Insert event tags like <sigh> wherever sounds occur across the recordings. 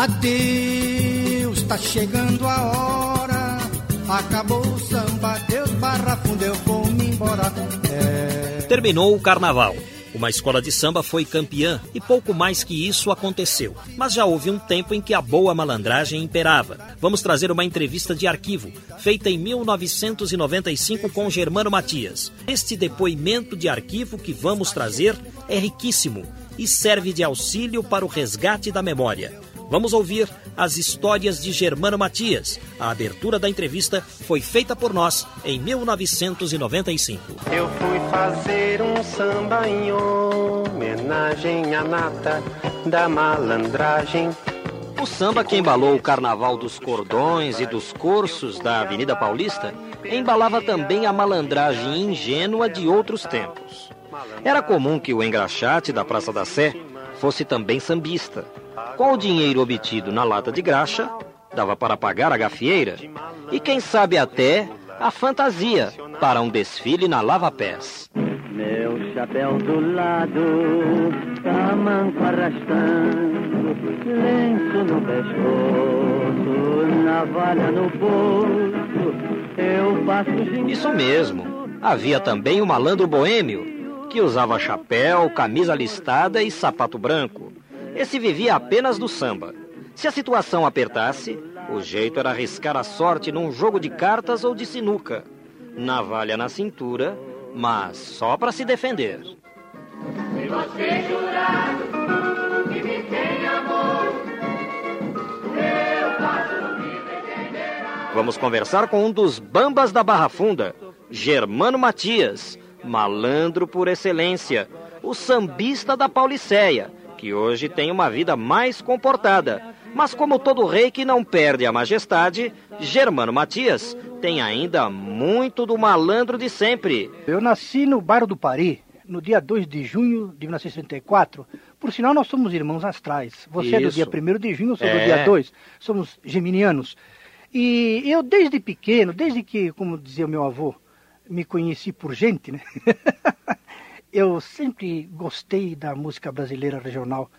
Adeus, tá chegando a hora. Acabou o samba, Deus barra fundo, eu vou me embora. É... Terminou o carnaval. Uma escola de samba foi campeã e pouco mais que isso aconteceu. Mas já houve um tempo em que a boa malandragem imperava. Vamos trazer uma entrevista de arquivo, feita em 1995 com Germano Matias. Este depoimento de arquivo que vamos trazer é riquíssimo e serve de auxílio para o resgate da memória. Vamos ouvir as histórias de Germano Matias. A abertura da entrevista foi feita por nós em 1995. Eu fui fazer um samba em homenagem à nata da malandragem. O samba que embalou o carnaval dos cordões e dos cursos da Avenida Paulista embalava também a malandragem ingênua de outros tempos. Era comum que o engraxate da Praça da Sé fosse também sambista com o dinheiro obtido na lata de graxa, dava para pagar a gafieira e, quem sabe, até a fantasia para um desfile na Lava Pés. Meu chapéu do lado, tamanco arrastando, lenço no pescoço, navalha no bolso, eu passo Isso mesmo. Havia também o malandro boêmio, que usava chapéu, camisa listada e sapato branco. Esse vivia apenas do samba. Se a situação apertasse, o jeito era arriscar a sorte num jogo de cartas ou de sinuca. Navalha na cintura, mas só para se defender. Se você jurar que me tem amor, eu faço o que Vamos conversar com um dos bambas da Barra Funda, Germano Matias, malandro por excelência, o sambista da Pauliceia que hoje tem uma vida mais comportada. Mas como todo rei que não perde a majestade, Germano Matias tem ainda muito do malandro de sempre. Eu nasci no bairro do Pari, no dia 2 de junho de 1964. Por sinal, nós somos irmãos astrais. Você Isso. é do dia 1 de junho, eu sou é. do dia 2. Somos geminianos. E eu, desde pequeno, desde que, como dizia meu avô, me conheci por gente, né? <laughs> eu sempre gostei da música brasileira regional.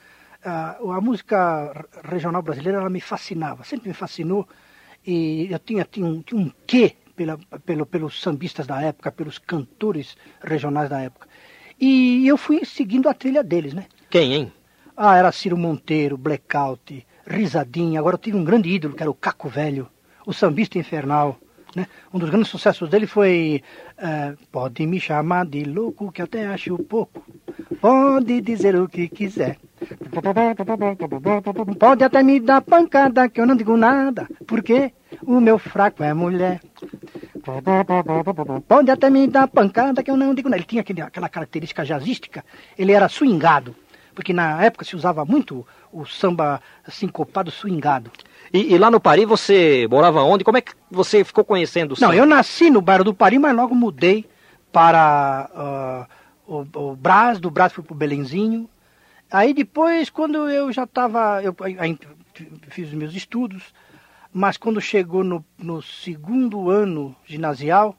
Uh, a música regional brasileira ela me fascinava, sempre me fascinou. E eu tinha, tinha, um, tinha um quê pela, pelo, pelos sambistas da época, pelos cantores regionais da época. E eu fui seguindo a trilha deles, né? Quem, hein? Ah, era Ciro Monteiro, Blackout, Risadinha. Agora eu tive um grande ídolo, que era o Caco Velho, o sambista infernal. Né? Um dos grandes sucessos dele foi uh, Pode me chamar de louco, que até acho pouco. Pode dizer o que quiser. Pode até me dar pancada, que eu não digo nada. Porque o meu fraco é mulher. Pode até me dar pancada, que eu não digo nada. Ele tinha aquele, aquela característica jazzística. Ele era swingado. Porque na época se usava muito o samba sincopado swingado. E, e, lá no Paris você morava onde? Como é que você ficou conhecendo o Não, eu nasci no bairro do Paris, mas logo mudei para uh, o, o Brás, do Brás fui para o Belenzinho. Aí depois, quando eu já estava, eu, eu, fiz os meus estudos, mas quando chegou no, no segundo ano ginasial,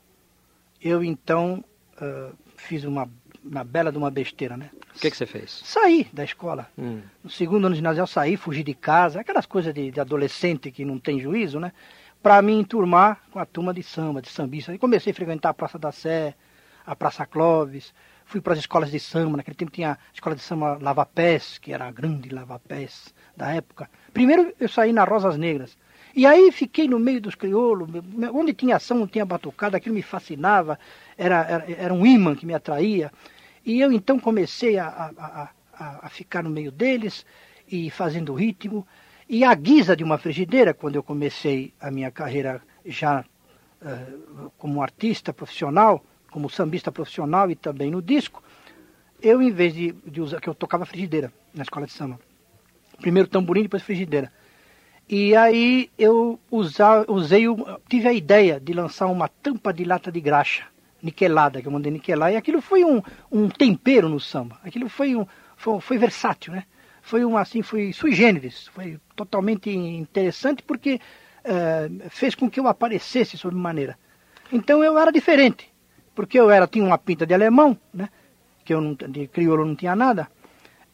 eu então uh, fiz uma, uma bela de uma besteira, né? O que, que você fez? Saí da escola. Hum. No segundo ano ginasial, saí, fugi de casa, aquelas coisas de, de adolescente que não tem juízo, né? Para me enturmar com a turma de samba, de sambista. E comecei a frequentar a Praça da Sé, a Praça Clóvis, fui para as escolas de samba. Naquele tempo tinha a escola de samba Lava Pés, que era a grande Lava Pés da época. Primeiro eu saí na Rosas Negras. E aí fiquei no meio dos crioulos, onde tinha ação, tinha batucada, aquilo me fascinava, era, era, era um imã que me atraía. E eu então comecei a, a, a, a ficar no meio deles e fazendo ritmo. E a guisa de uma frigideira, quando eu comecei a minha carreira já uh, como artista profissional, como sambista profissional e também no disco, eu em vez de, de usar, que eu tocava frigideira na escola de samba. Primeiro tamborim, depois frigideira. E aí eu usar, usei, tive a ideia de lançar uma tampa de lata de graxa, niquelada, que eu mandei niquelar, e aquilo foi um, um tempero no samba. Aquilo foi, um, foi, foi versátil, né? Foi um assim, foi sui generis, foi totalmente interessante porque uh, fez com que eu aparecesse sob maneira. Então eu era diferente, porque eu era tinha uma pinta de alemão, né? Que eu não, de crioulo não tinha nada.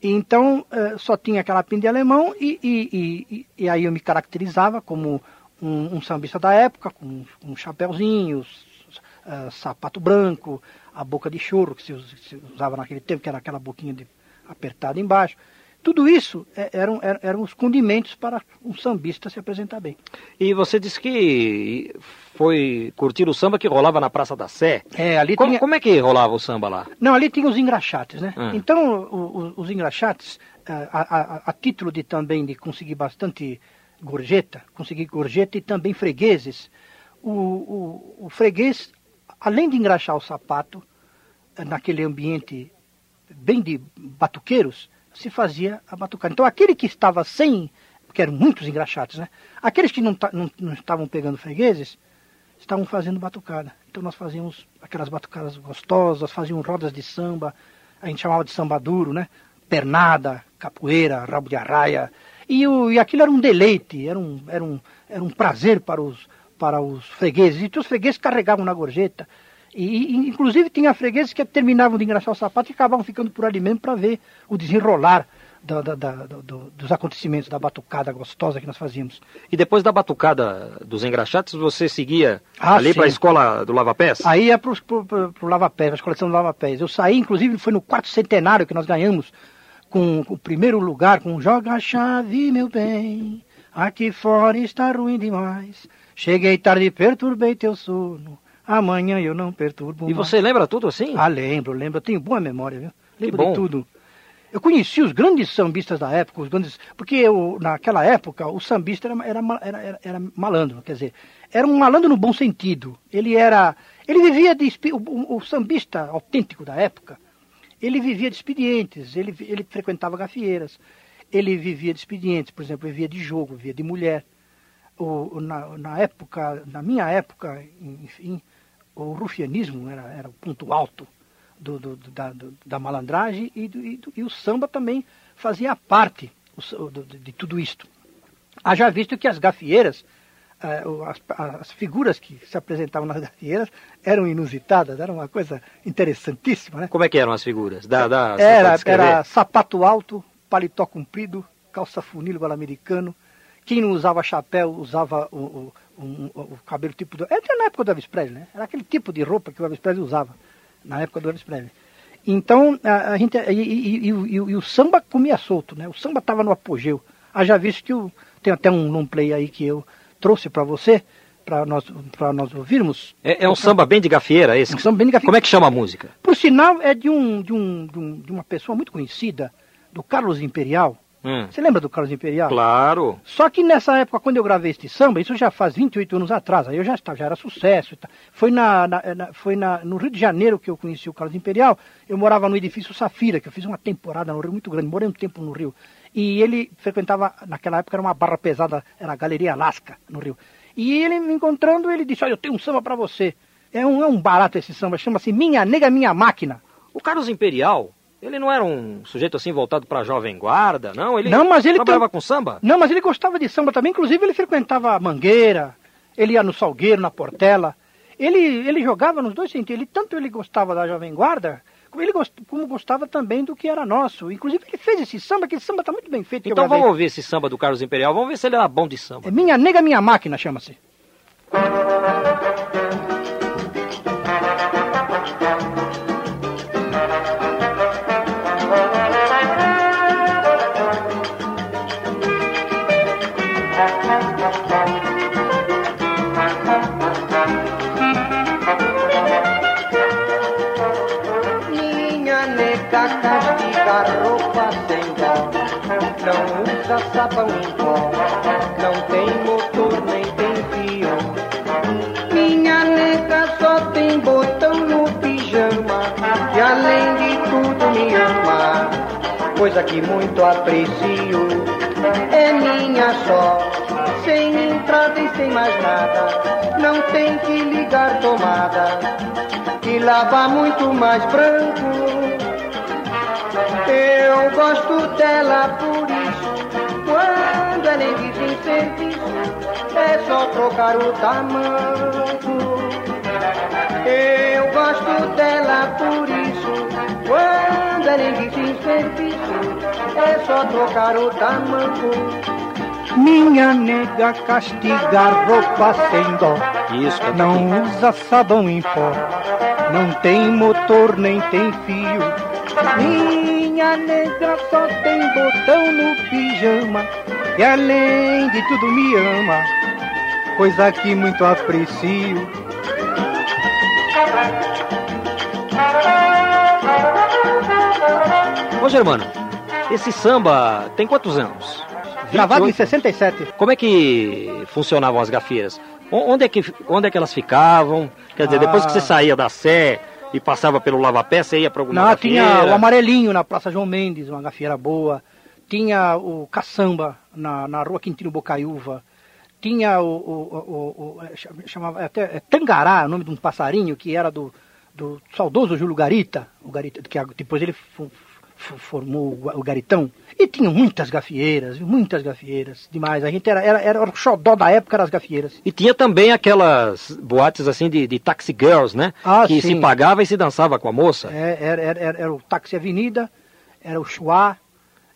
Então, uh, só tinha aquela pinta de alemão e, e, e, e, aí eu me caracterizava como um, um sambista da época, com um chapéuzinho, uh, sapato branco, a boca de churro que se, usava naquele tempo, que era aquela boquinha de, apertada embaixo. Tudo isso é, eram, eram os condimentos para um sambista se apresentar bem. E você disse que foi curtir o samba que rolava na Praça da Sé. É, ali como, tinha... como é que rolava o samba lá? Não, ali tinha os engraxates, né? Hum. Então, o, o, os engraxates, é, a, a, a, título de também de conseguir bastante gorjeta, conseguir gorjeta e também fregueses, o, o, o freguês, além de engraxar o sapato, é, naquele ambiente bem de batuqueiros, se fazia a batucada. Então aquele que estava sem, porque eram muitos engraxados, né? Aqueles que não, não, não estavam pegando fregueses, estavam fazendo batucada. Então nós fazíamos aquelas batucadas gostosas, fazíamos rodas de samba, a gente chamava de samba duro, né? Pernada, capoeira, rabo de arraia. E, o, e aquilo era um deleite, era um, era um, era um prazer para os, para os fregueses. E os fregueses carregavam na gorjeta. E, inclusive tinha fregueses que terminavam de engraxar o sapato e acabavam ficando por ali mesmo para ver o desenrolar da, da, da, do, dos acontecimentos, da batucada gostosa que nós fazíamos. E depois da batucada dos engraxates, você seguia ah, ali para a escola do Lava Pés? Aí ia para o Lava Pés, para a escola do Lava Pés. Eu saí, inclusive, foi no quarto centenário que nós ganhamos com, com o primeiro lugar, com Joga a chave, meu bem, aqui fora está ruim demais. Cheguei tarde e perturbei teu sono. Amanhã eu não perturbo. E mais. você lembra tudo assim? Ah, lembro, lembro. Eu tenho boa memória, viu? Lembro de tudo. Eu conheci os grandes sambistas da época, os grandes. Porque eu, naquela época o sambista era, era, era, era, malandro, quer dizer, era um malandro no bom sentido. Ele era. Ele vivia de. O, o sambista autêntico da época, ele vivia de expedientes, ele, ele frequentava gafieiras, ele vivia de expedientes, por exemplo, vivia de jogo, vivia de mulher. O, na, na época, na minha época, enfim, o rufianismo era, era o ponto alto do, do, da, do, da, malandragem e, e, e, o samba também fazia parte de tudo isto. Haja visto que as gafieiras, eh, as, as, figuras que se apresentavam nas gafieiras eram inusitadas, era uma coisa interessantíssima. Né? Como é que eram as figuras? Da, da, era, era sapato alto, paletó comprido, calça funil americano. Quem não usava chapéu usava o, o um, o cabelo tipo do. Era na época do Elvis Presley, né? Era aquele tipo de roupa que o Elvis Presley usava, na época do Elvis Presley. Então, a, a gente. E, e, e, e, o samba comia solto, né? O samba estava no apogeu. Haja visto que o, tem até um long play aí que eu trouxe para você, para nós, nós ouvirmos. É, é um samba bem de gafieira esse? Um samba bem de gafieira. Como é que chama a música? Por sinal, é de, um, de, um, de, um, de uma pessoa muito conhecida, do Carlos Imperial, Hum. Você lembra do Carlos Imperial? Claro. Só que nessa época, quando eu gravei este samba, isso já faz 28 anos atrás, aí eu já, estava, já era sucesso. Foi, na, na, na, foi na, no Rio de Janeiro que eu conheci o Carlos Imperial. Eu morava no edifício Safira, que eu fiz uma temporada no Rio muito grande, morei um tempo no Rio. E ele frequentava, naquela época era uma barra pesada, era a Galeria Alaska, no Rio. E ele me encontrando, ele disse, olha, eu tenho um samba para você. É um, é um barato esse samba, chama-se Minha Nega Minha Máquina. O Carlos Imperial, ele não era um sujeito assim voltado para a jovem guarda, não? Ele não, mas ele trabalhava com samba? Não, mas ele gostava de samba também. Inclusive ele frequentava a Mangueira, ele ia no Salgueiro, na Portela. Ele, ele jogava nos dois sentidos. Ele, tanto ele gostava da jovem guarda, como ele gost, como gostava também do que era nosso. Inclusive ele fez esse samba, que esse samba está muito bem feito. Então vamos ouvir esse samba do Carlos Imperial. Vamos ver se ele era bom de samba. É Minha Nega Minha Máquina, chama-se. sabão em pó. Não tem motor, nem tem fio. Minha nega só tem botão no pijama. E além de tudo me ama, coisa que muito aprecio. É minha só, sem entrada e sem mais nada. Não tem que ligar tomada, que lava muito mais branco. Eu gosto dela por quando ela exige em serviço, é só trocar o tamanho. Eu gosto dela por isso. Quando ela exige em serviço, é só trocar o tamanho. Minha nega castiga roupa sem dó. Isso, Não usa sabão em pó. Não tem motor nem tem fio. Minha nega só tem botão no pijama. E além de tudo me ama. Coisa que muito aprecio. Ô Germano, esse samba tem quantos anos? Gravado 28? em 67. Como é que funcionavam as gafieiras? O- Onde é que, onde é que elas ficavam? Quer dizer, depois que você Ah. saía da Sé e passava pelo lava-pé, você ia para alguma Não, tinha o amarelinho na Praça João Mendes, uma gafieira boa. Tinha o caçamba na, na Rua Quintino Bocaiúva. Tinha o, o, o- o- é, chama- chamava até é Tangará, o nome de um passarinho que era do, do saudoso Júlio Garita, o Garita que depois ele formou o, Garitão. E tinha muitas gafieiras, muitas gafieiras, demais. A gente era, era, era o xodó da época, eram as gafieiras. E tinha também aquelas boates assim de, de taxi girls, né? Ah, que sim. se pagava e se dançava com a moça. É, era, era, era, era o Táxi Avenida, era o Chuá.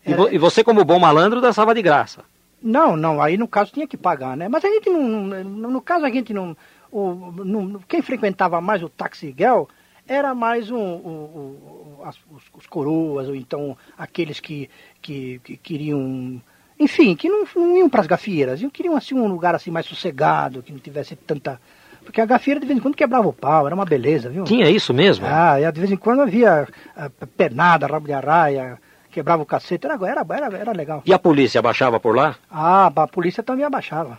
E, vo- e você, como bom malandro, dançava de graça. Não, não, aí no caso tinha que pagar, né? Mas a gente não, no, caso a gente não, o, não- quem frequentava mais o Taxi Girl era mais um, o- o- as- os, os coroas, ou então aqueles que, que, que queriam, enfim, que não, não iam para as gafieiras, iam- queriam assim um lugar assim mais sossegado, que não tivesse tanta... Porque a gafieira de vez em quando quebrava o pau, era uma beleza, viu? Tinha isso mesmo? Ah, e de vez em quando havia ah, pernada, rabo de arraia, quebrava o cacete, era, era, era, era legal. E a polícia baixava por lá? Ah, a polícia também abaixava.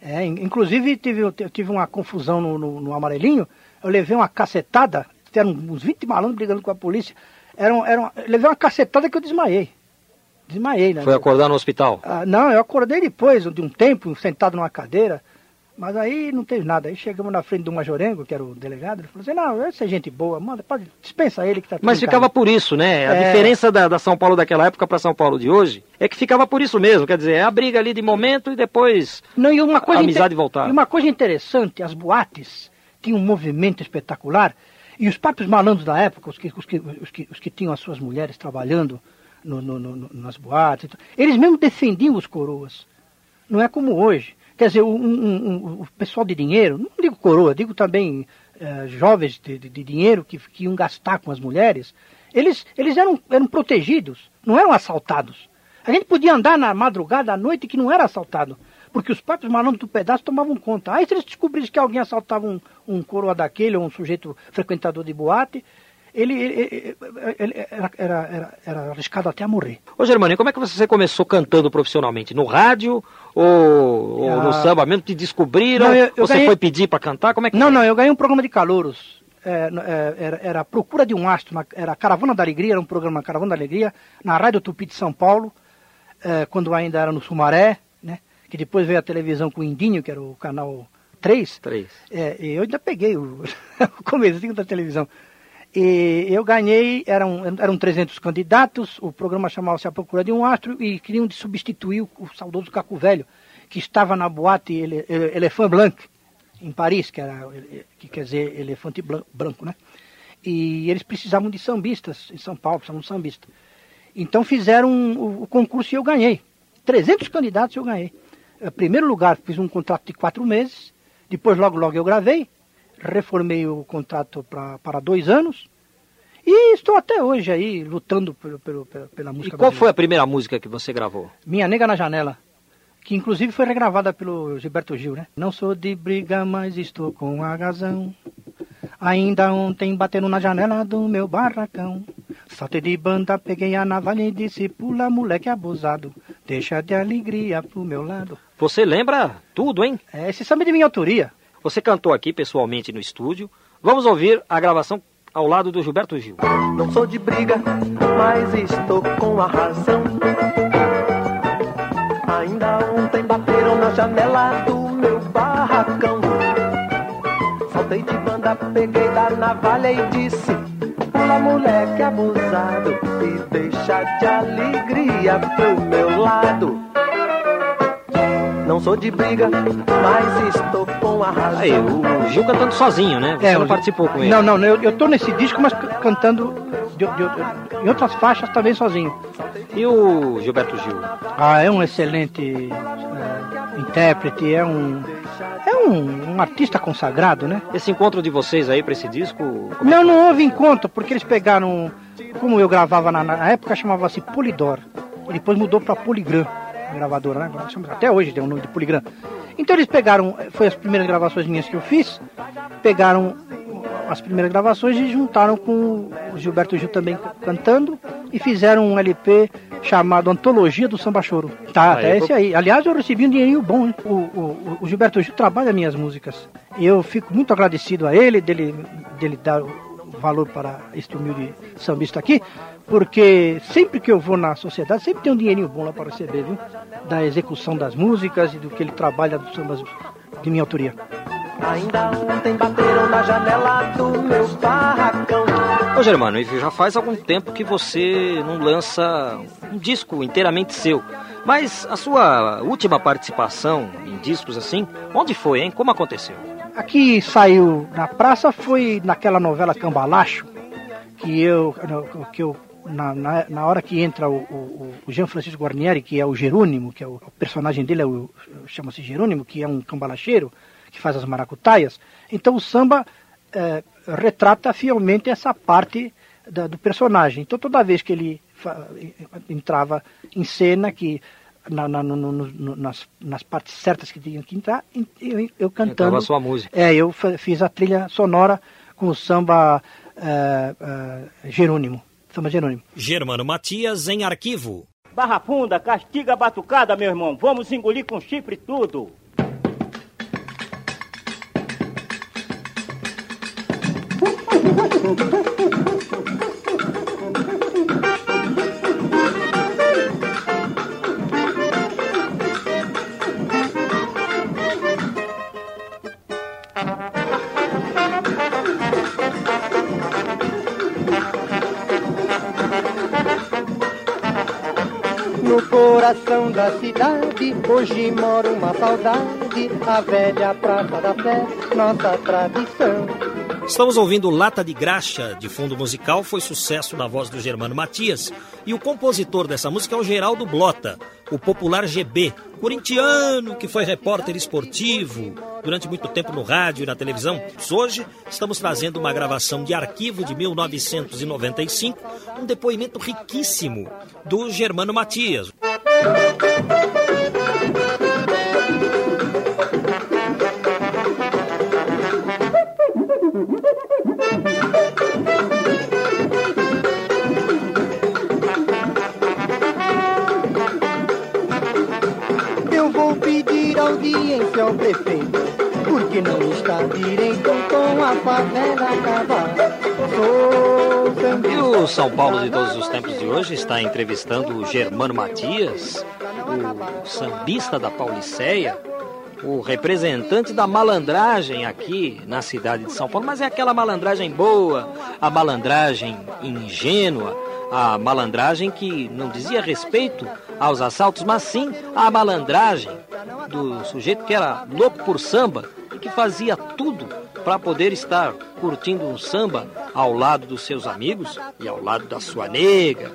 É, in- inclusive tive, eu tive uma confusão no, no, no amarelinho, eu levei uma cacetada, eram uns 20 malandros brigando com a polícia, eram, eram, eu levei uma cacetada que eu desmaiei. Desmaiei, né? Foi acordar no hospital? Ah, não, eu acordei depois de um tempo, sentado numa cadeira, mas aí não teve nada. Aí chegamos na frente do Majorengo, que era o delegado, ele falou assim, não, essa é gente boa, manda, pode, dispensa ele que tá tudo Mas ficava casa." por isso, né? A É. diferença da, da São Paulo daquela época para São Paulo de hoje é que ficava por isso mesmo. Quer dizer, é a briga ali de momento e depois Não, e uma coisa a amizade inte- voltar. E uma coisa interessante, as boates tinham um movimento espetacular e os próprios malandros da época, os que, os que, os que, os que tinham as suas mulheres trabalhando no- no- no- nas boates, eles mesmo defendiam os coroas. Não é como hoje. Quer dizer, um- um- o pessoal de dinheiro, não digo coroa, digo também eh, jovens de, de- de dinheiro que, que iam gastar com as mulheres, eles, eles eram, eram protegidos, não eram assaltados. A gente podia andar na madrugada, à noite, que não era assaltado. Porque os próprios malandros do pedaço tomavam conta. Aí se eles descobrissem que alguém assaltava um, um coroa daquele, ou um sujeito frequentador de boate, ele, ele- ele- era, era, era, arriscado até a morrer. Ô Germano, e como é que você começou cantando profissionalmente? No rádio ou, ou Ah. no samba mesmo? Te descobriram? Não, eu- eu você ganhei- foi pedir para cantar? Como é que Não, foi? não, eu ganhei um programa de calouros. É, é, era, era Procura de um Astro, era Caravana da Alegria, era um programa Caravana da Alegria, na Rádio Tupi de São Paulo, é, quando ainda era no Sumaré, né? Que depois veio a televisão com o Indinho, que era o canal 3. Três. É, e eu ainda peguei o, <laughs> o da televisão. E eu ganhei, eram, eram 300 candidatos, o programa chamava-se A Procura de um Astro e queriam substituir o, o saudoso Caco Velho, que estava na boate Ele, Ele, Elefant Blanc, em Paris, que, era, que quer dizer elefante branco, né? E eles precisavam de sambistas em São Paulo, precisavam de sambista. Então fizeram o, o concurso e eu ganhei. 300 candidatos eu ganhei. Eh, Primeiro lugar, fiz um contrato de quatro meses, depois logo logo eu gravei, reformei o contrato pra, para dois anos e estou até hoje aí lutando pelo, pelo- pela, pela E música qual foi brasileira. a primeira música que você gravou? Minha Nega na Janela, que inclusive foi regravada pelo Gilberto Gil, né? Não sou de briga, mas estou com a razão. Ainda ontem batendo na janela do meu barracão. Saltei de banda, peguei a navalha e disse: Pula, moleque abusado, deixa de alegria pro meu lado. Você lembra tudo, hein? É, esse samba é de minha autoria. Você cantou aqui pessoalmente no estúdio. Vamos ouvir a gravação ao lado do Gilberto Gil. Não sou de briga, mas estou com a razão. Ainda ontem bateram na janela do meu barracão. Saltei de banda, peguei da navalha e disse: Pula, moleque abusado, e deixa de alegria pro meu lado. Não sou de briga, mas estou com a razão. Aí, o Gil cantando sozinho, né? Você É, não participou com ele. Não, não, eu, eu tô nesse disco, mas cantando de- de- de- em outras faixas também sozinho. E o Gilberto Gil? Ah, é um excelente eh, intérprete, é um é um, um artista consagrado, né? Esse encontro de vocês aí pra esse disco. é Não, não houve encontro, porque eles pegaram, como eu gravava na, na época, chamava-se Polydor. E depois mudou para Polygram, a gravadora, né? Até hoje tem o nome de Polygram. Então eles pegaram, foi as primeiras gravações minhas que eu fiz, pegaram as primeiras gravações e juntaram com o Gilberto Gil também ca- cantando e fizeram um LP chamado Antologia do Samba Choro. Tá, até esse aí. Aliás, eu recebi um dinheirinho bom, hein? O, o, o Gilberto Gil trabalha minhas músicas. E eu fico muito agradecido a ele, dele, dele dar valor para este humilde sambista aqui, porque sempre que eu vou na sociedade, sempre tem um dinheirinho bom lá para receber, viu? Da execução das músicas e do que ele trabalha dos sambas de minha autoria. Ainda ontem bateram na janela do meu barracão. Ô Germano, já faz algum tempo que você não lança um disco inteiramente seu. Mas a sua última participação em discos assim, onde foi, hein? Como aconteceu? Aqui saiu na praça foi naquela novela Cambalacho, que eu, que eu na, na, na hora que entra o, o, o Jean Francisco Guarnieri, que é o Jerônimo, que é o, o personagem dele é chama-se Jerônimo, que é um cambalacheiro que faz as maracutaias. Então o samba eh, retrata fielmente essa parte da, do personagem. Então toda vez que ele entrava em cena, que na, na- no- no- nas, nas partes certas que tinham que entrar, eu, eu cantando. Entrava a sua música. É, eu fiz a trilha sonora com o samba eh, eh, Jerônimo. Jerônimo. Germano Matias em arquivo. Barra funda, castiga a batucada, meu irmão. Vamos engolir com chifre tudo. Hoje mora uma saudade, a velha Praça da Fé, nossa tradição. Estamos ouvindo Lata de Graxa, de fundo musical, foi sucesso na voz do Germano Matias. E o compositor dessa música é o Geraldo Blota, o popular GB, corintiano que foi repórter esportivo durante muito tempo no rádio e na televisão. Hoje estamos trazendo uma gravação de arquivo de 1995, um depoimento riquíssimo do Germano Matias. Prefeito, porque não está direito com a favela acabar. E o São Paulo de todos os tempos de hoje está entrevistando o Germano Matias, o sambista da Pauliceia, o representante da malandragem aqui na cidade de São Paulo, mas é aquela malandragem boa, a malandragem ingênua, a malandragem que não dizia respeito aos assaltos, mas sim a malandragem do sujeito que era louco por samba e que fazia tudo para poder estar curtindo um samba ao lado dos seus amigos e ao lado da sua nega.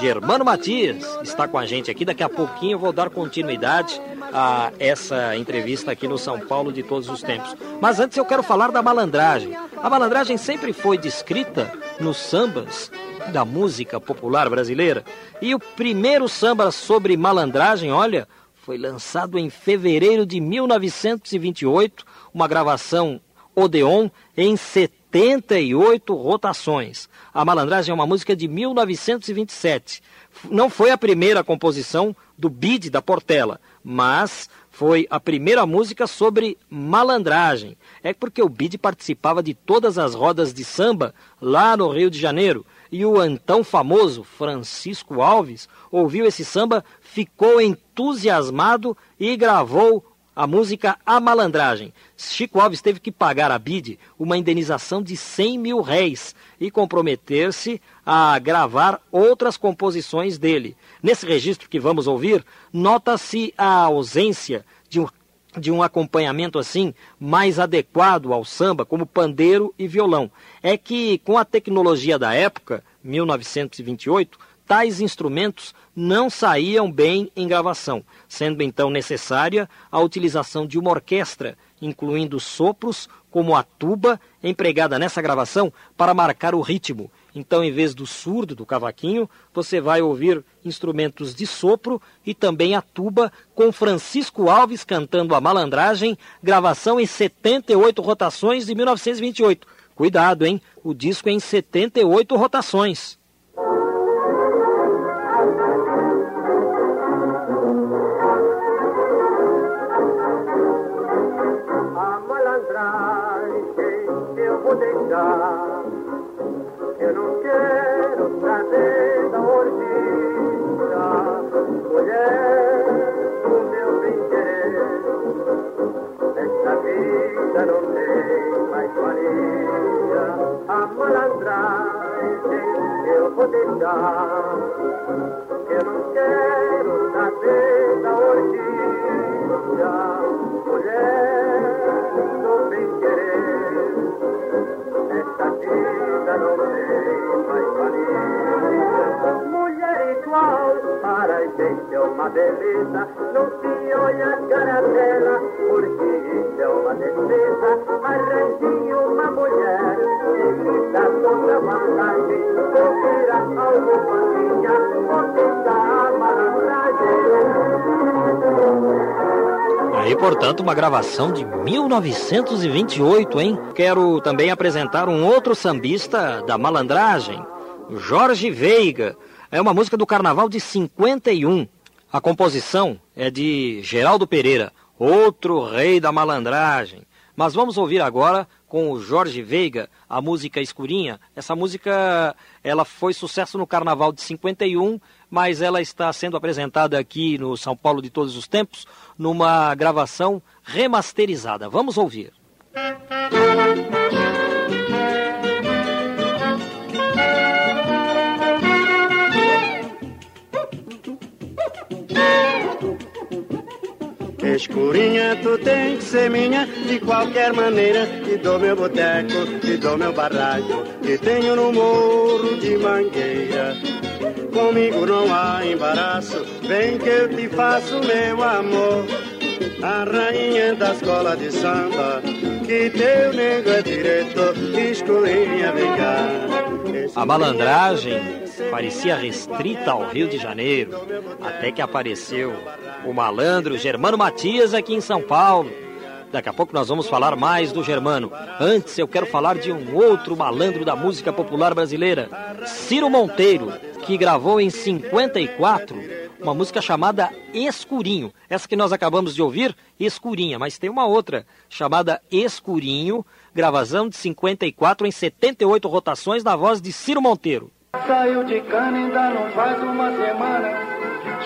Germano Matias está com a gente aqui. Daqui a pouquinho eu vou dar continuidade a essa entrevista aqui no São Paulo de todos os tempos. Mas antes eu quero falar da malandragem. A malandragem sempre foi descrita nos sambas da música popular brasileira. E o primeiro samba sobre malandragem, olha, foi lançado em fevereiro de 1928, uma gravação Odeon em 78 rotações. A Malandragem é uma música de 1927. Não foi a primeira composição do Bid da Portela, mas foi a primeira música sobre malandragem. É porque o Bide participava de todas as rodas de samba lá no Rio de Janeiro. E o então famoso Francisco Alves ouviu esse samba, ficou entusiasmado e gravou a música A Malandragem. Chico Alves teve que pagar a BID uma indenização de 100 mil réis e comprometer-se a gravar outras composições dele. Nesse registro que vamos ouvir, nota-se a ausência de um, de um acompanhamento assim mais adequado ao samba, como pandeiro e violão. É que com a tecnologia da época, 1928, tais instrumentos não saíam bem em gravação, sendo então necessária a utilização de uma orquestra, incluindo sopros, como a tuba, empregada nessa gravação para marcar o ritmo. Então, em vez do surdo, do cavaquinho, você vai ouvir instrumentos de sopro e também a tuba, com Francisco Alves cantando a malandragem, gravação em 78 rotações de 1928. Cuidado, hein? O disco é em 78 rotações. Vou deixar. Eu não quero trazer da orgia, mulher do bem-querer. Esta vida não tem mais valia. Mulher igual para gente é uma beleza. Não se olha a cara dela, porque isso é uma defesa. Arranje uma mulher que lhe dá toda vantagem. Confira alguma minha, você dá a malandragem. Aí, portanto, uma gravação de 1928, hein? Quero também apresentar um outro sambista da malandragem, Jorge Veiga. É uma música do Carnaval de 51. A composição é de Geraldo Pereira, outro rei da malandragem. Mas vamos ouvir agora com o Jorge Veiga a música Escurinha. Essa música ela foi sucesso no Carnaval de 51, mas ela está sendo apresentada aqui no São Paulo de todos os tempos numa gravação remasterizada. Vamos ouvir. Escurinha, tu tem que ser minha de qualquer maneira. E do meu boteco, e do meu barraco, que tenho no morro de mangueira. Comigo não há embaraço, vem que eu te faço meu amor. A rainha da escola de samba, que teu nego é diretor, escurinha, vem cá. A malandragem parecia restrita ao Rio de Janeiro, até que apareceu o malandro Germano Matias aqui em São Paulo. Daqui a pouco nós vamos falar mais do Germano. Antes eu quero falar de um outro malandro da música popular brasileira, Ciro Monteiro, que gravou em 54 uma música chamada Escurinho. Essa que nós acabamos de ouvir, Escurinha, mas tem uma outra chamada Escurinho, gravação de 54 em 78 rotações na voz de Ciro Monteiro. Saiu de cana ainda não faz uma semana.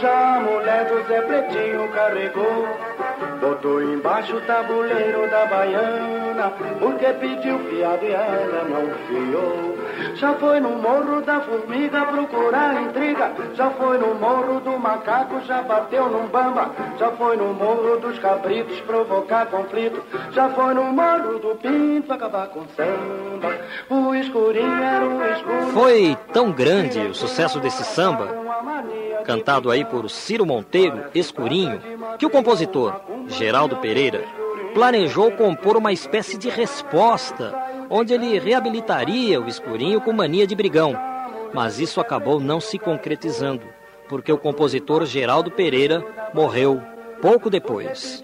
Já a mulher do Zé Pretinho carregou. Botou embaixo o tabuleiro da baiana. Porque pediu fiado e ela não fiou. Já foi no morro da formiga procurar intriga. Já foi no morro do macaco, já bateu num bamba. Já foi no morro dos cabritos provocar conflito. Já foi no morro do pinto acabar com samba. O escurinho era o escuro. Foi tão grande o sucesso desse samba, cantado aí por Ciro Monteiro, Escurinho, que o compositor, Geraldo Pereira, planejou compor uma espécie de resposta, onde ele reabilitaria o Escurinho com mania de brigão. Mas isso acabou não se concretizando, porque o compositor Geraldo Pereira morreu pouco depois.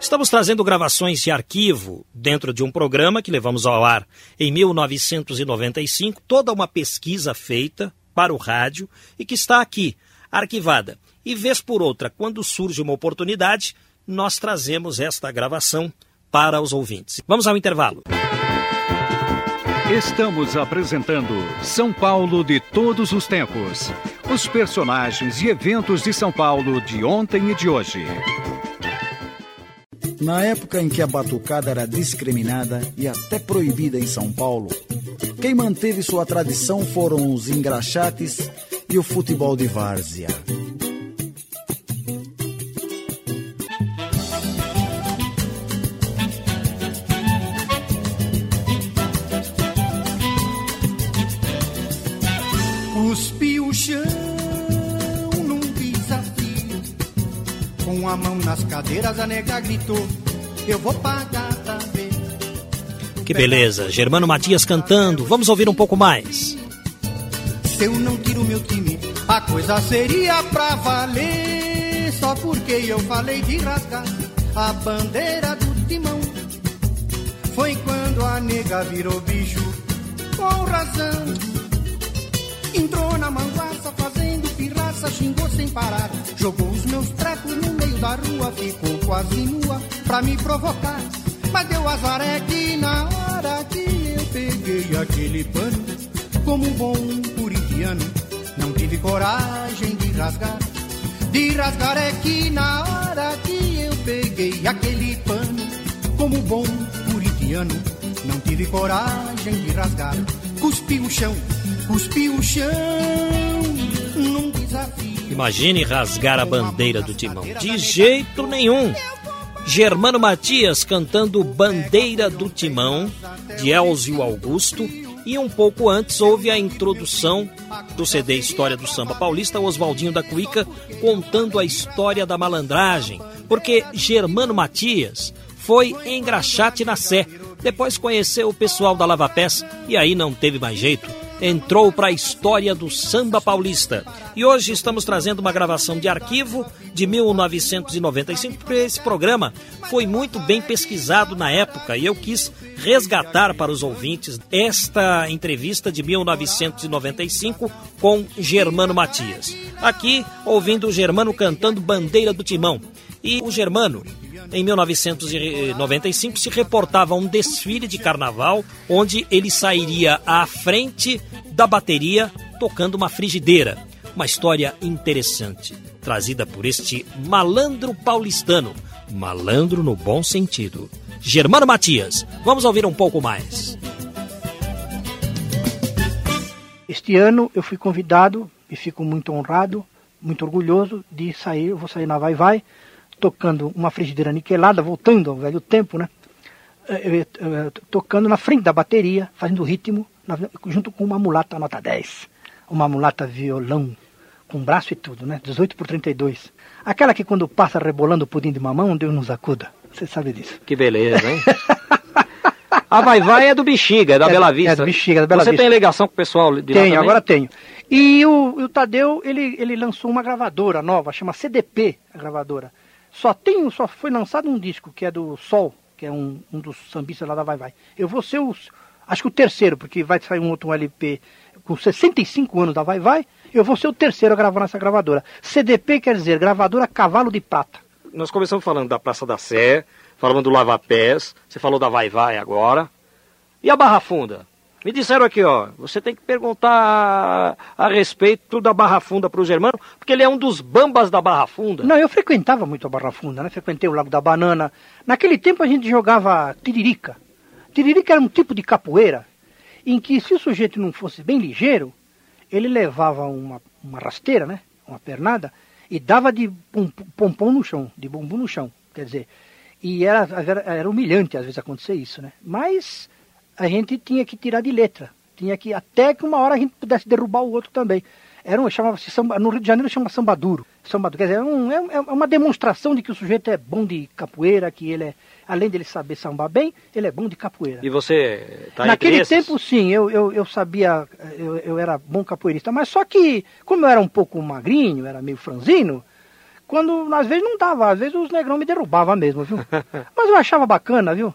Estamos trazendo gravações de arquivo dentro de um programa que levamos ao ar em 1995, toda uma pesquisa feita para o rádio e que está aqui, arquivada. E vez por outra, quando surge uma oportunidade, nós trazemos esta gravação para os ouvintes. Vamos ao intervalo. Estamos apresentando São Paulo de todos os tempos. Os personagens e eventos de São Paulo de ontem e de hoje. Na época em que a batucada era discriminada e até proibida em São Paulo, quem manteve sua tradição foram os engraxates e o futebol de várzea. Com a mão nas cadeiras, a nega gritou: Eu vou pagar pra ver. Que beleza, Germano Matias cantando. Vamos ouvir um pouco mais. Se eu não tiro meu time, a coisa seria pra valer. Só porque eu falei de rasgar a bandeira do timão. Foi quando a nega virou bicho, com razão. Entrou na manguaça fazendo pirraça, xingou sem parar. Jogou os meus trapos no meio da rua, ficou quase nua pra me provocar. Mas deu azar é que na hora que eu peguei aquele pano, como um bom corintiano, não tive coragem de rasgar. De rasgar é que na hora que eu peguei aquele pano, como um bom corintiano, não tive coragem de rasgar. Cuspi o chão, cuspi o chão. Imagine rasgar a bandeira do timão. De jeito nenhum. Germano Matias cantando Bandeira do Timão, de Elzio Augusto. E um pouco antes houve a introdução do CD História do Samba Paulista, Oswaldinho da Cuica contando a história da malandragem. Porque Germano Matias foi engraxate na Sé, depois conheceu o pessoal da Lava Pés e aí não teve mais jeito entrou para a história do samba paulista. E hoje estamos trazendo uma gravação de arquivo de 1995, porque esse programa foi muito bem pesquisado na época e eu quis resgatar para os ouvintes esta entrevista de 1995 com Germano Matias. Aqui, ouvindo o Germano cantando Bandeira do Timão. E o Germano em 1995 se reportava um desfile de carnaval onde ele sairia à frente da bateria tocando uma frigideira. Uma história interessante, trazida por este malandro paulistano, malandro no bom sentido. Germano Matias, vamos ouvir um pouco mais. Este ano eu fui convidado e fico muito honrado, muito orgulhoso de sair, eu vou sair na Vai Vai, tocando uma frigideira niquelada, voltando ao velho tempo, né? tocando na frente da bateria, fazendo ritmo, junto com uma mulata nota 10. Uma mulata violão, com braço e tudo, né? 18 por 32. Aquela que quando passa rebolando o pudim de mamão, Deus nos acuda. Você sabe disso. Que beleza, hein? A Vai Vai é do Bexiga, é da é, Bela Vista. É do Bexiga, da Bela Você Vista. tem ligação com o pessoal de Tenho, agora tenho. E o, o Tadeu, ele, ele lançou uma gravadora nova, chama CDP, a gravadora. Só tem, só foi lançado um disco que é do Sol, que é um, um dos sambistas lá da Vai Vai. Eu vou ser o, acho que o terceiro, porque vai sair um outro um LP com 65 anos da Vai Vai, eu vou ser o terceiro a gravar nessa gravadora. CDP quer dizer gravadora Cavalo de Prata. Nós começamos falando da Praça da Sé, falando do Lava Pés, você falou da Vai Vai agora. E a Barra Funda? Me disseram aqui, ó, você tem que perguntar a, respeito da Barra Funda para o Germano, porque ele é um dos bambas da Barra Funda. Não, eu frequentava muito a Barra Funda, né? Frequentei o Lago da Banana. Naquele tempo a gente jogava tiririca. Tiririca era um tipo de capoeira em que se o sujeito não fosse bem ligeiro, ele levava uma, uma rasteira, né? Uma pernada, e dava de pom, pompom no chão, de bumbum no chão. Quer dizer, e era, era, era humilhante às vezes acontecer isso, né? Mas a gente tinha que tirar de letra. Tinha que, até que uma hora a gente pudesse derrubar o outro também. Era um, chamava-se samba, no Rio de Janeiro chama samba duro. Samba duro, quer dizer, é, um, é, é, uma demonstração de que o sujeito é bom de capoeira, que ele é, além dele saber sambar bem, ele é bom de capoeira. E você tá Naquele tempo, sim, eu, eu, eu sabia, eu, eu era bom capoeirista, mas só que, como eu era um pouco magrinho, era meio franzino, quando às vezes não dava, às vezes os negrão me derrubavam mesmo, viu? <laughs> Mas eu achava bacana, viu?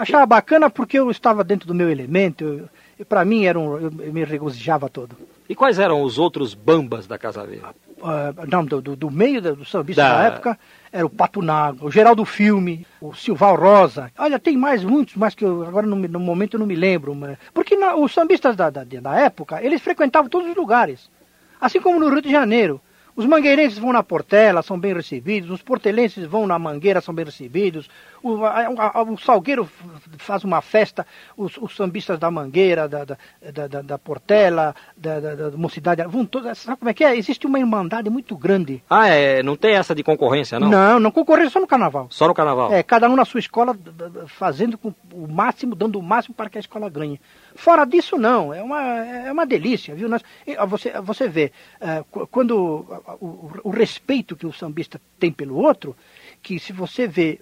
Achava bacana porque eu estava dentro do meu elemento, eu, para mim era um, eu, me regozijava todo. E quais eram os outros bambas da Casa Verde? Uh, não, do, do, do, meio do, do sambista da... da... época era o Pato Nago, o Geraldo Filme, o Silval Rosa. Olha, tem mais muitos, mas que eu, agora no, no, momento eu não me lembro. Mas... Porque na, os sambistas da, da, da época, eles frequentavam todos os lugares. Assim como no Rio de Janeiro. Os mangueirenses vão na Portela, são bem recebidos. Os portelenses vão na Mangueira, são bem recebidos. O, a, o Salgueiro faz uma festa, os, os sambistas da Mangueira, da, da, da, da Portela, da, da, da, Mocidade, vão todos. Sabe como é que é? Existe uma irmandade muito grande. Ah, é? Não tem essa de concorrência, não? Não, não concorrência só no carnaval. Só no carnaval? É, cada um na sua escola fazendo o máximo, dando o máximo para que a escola ganhe. Fora disso, não. É uma, é uma delícia, viu? Nós, você, você vê, uh, quando o, o, respeito que o sambista tem pelo outro, que se você vê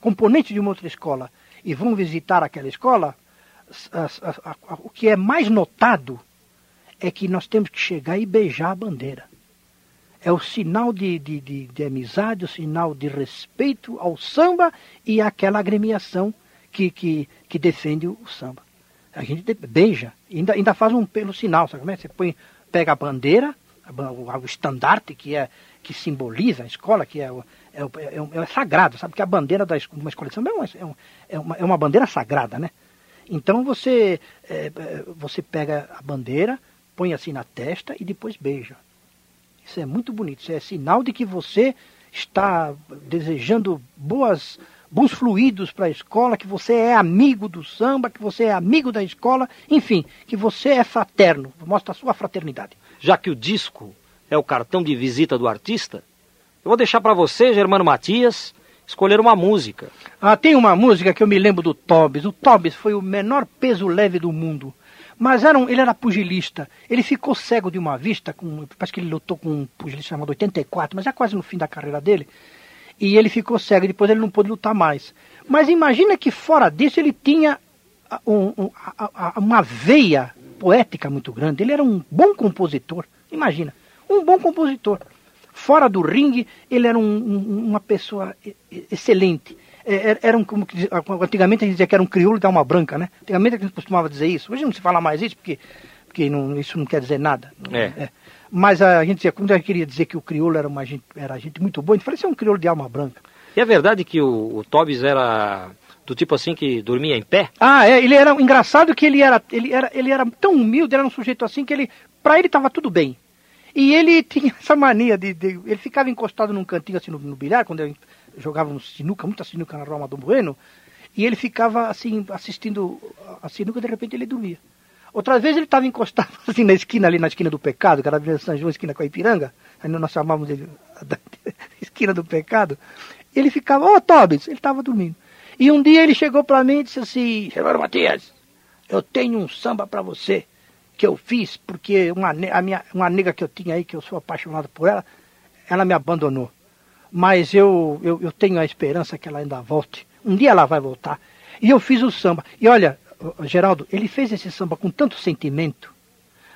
componentes de uma outra escola e vão visitar aquela escola, o que é mais notado é que nós temos que chegar e beijar a bandeira. É o sinal de, de, de, de amizade, o sinal de respeito ao samba e àquela agremiação que, que, que defende o samba a gente beija, ainda, ainda faz um pelo sinal, sabe como é? Você põe, pega a bandeira, o, o estandarte que é que simboliza a escola, que é, o, é, é, é, sagrado, sabe? Que a bandeira da uma samba é uma, é, uma, é uma bandeira sagrada, né? Então você, é, você pega a bandeira, põe assim na testa e depois beija. Isso é muito bonito, isso é sinal de que você está desejando boas bons fluidos para a escola, que você é amigo do samba, que você é amigo da escola, enfim, que você é fraterno, mostra a sua fraternidade. Já que o disco é o cartão de visita do artista, eu vou deixar para você, Germano Matias, escolher uma música. Ah, tem uma música que eu me lembro do Tobis. O Tobis foi o menor peso leve do mundo. Mas era um, ele era pugilista. Ele ficou cego de uma vista, com, parece que ele lutou com um pugilista chamado 84, mas já quase no fim da carreira dele e ele ficou cego, depois ele não pôde lutar mais. Mas imagina que fora disso ele tinha um, um, uma veia poética muito grande, ele era um bom compositor, imagina, um bom compositor. Fora do ringue, ele era um, uma pessoa excelente. É, era um, como antigamente a gente dizia que era um crioulo de alma branca, né? Antigamente a gente costumava dizer isso. Hoje não se fala mais isso, porque, porque não, isso não quer dizer nada. É. é. Mas a gente dizia, quando eu queria dizer que o crioulo era uma gente, era gente muito boa, a gente falou, isso é um crioulo de alma branca. E é verdade que o, o Tobis era do tipo assim que dormia em pé? Ah, é, ele era engraçado que ele era, ele era, ele era tão humilde, era um sujeito assim que ele, para ele estava tudo bem. E ele <laughs> tinha essa mania de, de, ele ficava encostado num cantinho assim no, no bilhar, quando eu jogava sinuca, muita sinuca na Roma do Bueno, e ele ficava assim assistindo a sinuca, de repente ele dormia. Outra vez ele estava encostado <laughs> assim na esquina, ali na esquina do pecado, que era a São João, esquina com a Ipiranga, aí nós chamávamos ele <laughs> da esquina do pecado. Ele ficava, ô oh, ele estava dormindo. E um dia ele chegou para mim e disse assim, Senhor Matias, eu tenho um samba para você, que eu fiz porque uma, a minha, uma nega que eu tinha aí, que eu sou apaixonado por ela, ela me abandonou. Mas eu, eu, eu tenho a esperança que ela ainda volte. Um dia ela vai voltar. E eu fiz o samba. E olha, Geraldo, ele fez esse samba com tanto sentimento.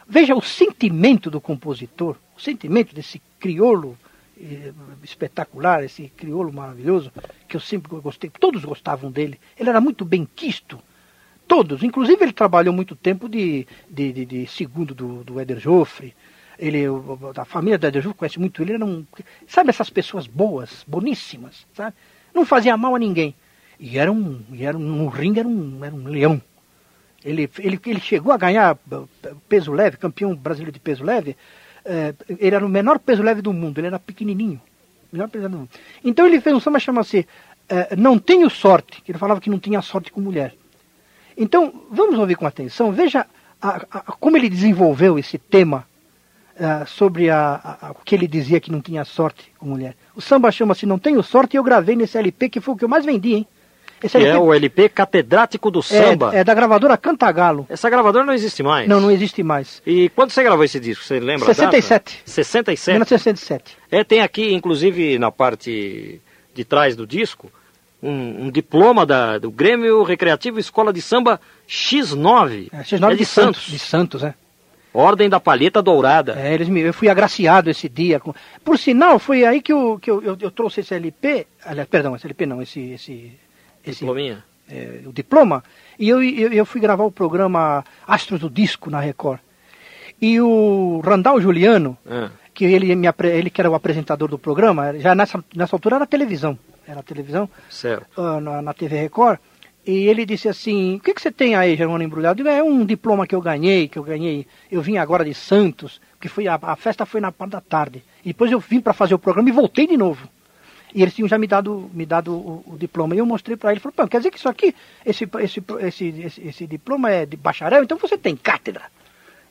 Veja o sentimento do compositor, o sentimento desse crioulo eh, espetacular, esse crioulo maravilhoso, que eu sempre gostei, todos gostavam dele. Ele era muito bem quisto, todos. Inclusive ele trabalhou muito tempo de, de, de, de segundo do, do Éder Joffre. Ele, a família do Éder Joffre conhece muito ele, era um, sabe essas pessoas boas, boníssimas, sabe? Não fazia mal a ninguém. E era um, e era um ringue era um, era um leão. Ele, ele, ele chegou a ganhar peso leve, campeão brasileiro de peso leve. É, ele era o menor peso leve do mundo, ele era pequenininho. Menor peso do mundo. Então ele fez um samba chamado-se é, Não Tenho Sorte, que ele falava que não tinha sorte com mulher. Então, vamos ouvir com atenção, veja a, a, como ele desenvolveu esse tema uh, sobre a, o que ele dizia que não tinha sorte com mulher. O samba chama-se Não Tenho Sorte e eu gravei nesse LP que foi o que eu mais vendi, hein? Esse LP... é o LP Catedrático do Samba. É, é, da gravadora Cantagalo. Essa gravadora não existe mais? Não, não existe mais. E quando você gravou esse disco, você lembra 67. 67? 1967. É, tem aqui, inclusive, na parte de trás do disco, um, um diploma da, do Grêmio Recreativo Escola de Samba X9. É, X9 é de, de Santos. Santos. De Santos, é. Ordem da Palheta Dourada. É, eles me, eu fui agraciado esse dia. Com... Por sinal, foi aí que, eu, que eu, eu, eu trouxe esse LP, aliás, perdão, esse LP não, esse, esse esse, é, o diploma, e eu, eu, eu, fui gravar o programa Astros do Disco na Record. E o Randall Juliano, ah. que ele, me, ele que era o apresentador do programa, já nessa, nessa altura era televisão, era televisão, certo. Uh, na, na TV Record, e ele disse assim, o que, que você tem aí, Germano Embrulhado? Eu digo, é um diploma que eu ganhei, que eu ganhei, eu vim agora de Santos, que foi a, a festa foi na parte da tarde. E depois eu vim para fazer o programa e voltei de novo. E eles tinham já me dado, me dado o, o diploma. E eu mostrei para ele, falou, Pô, quer dizer que isso aqui, esse, esse, esse, esse, esse diploma é de bacharel, então você tem cátedra.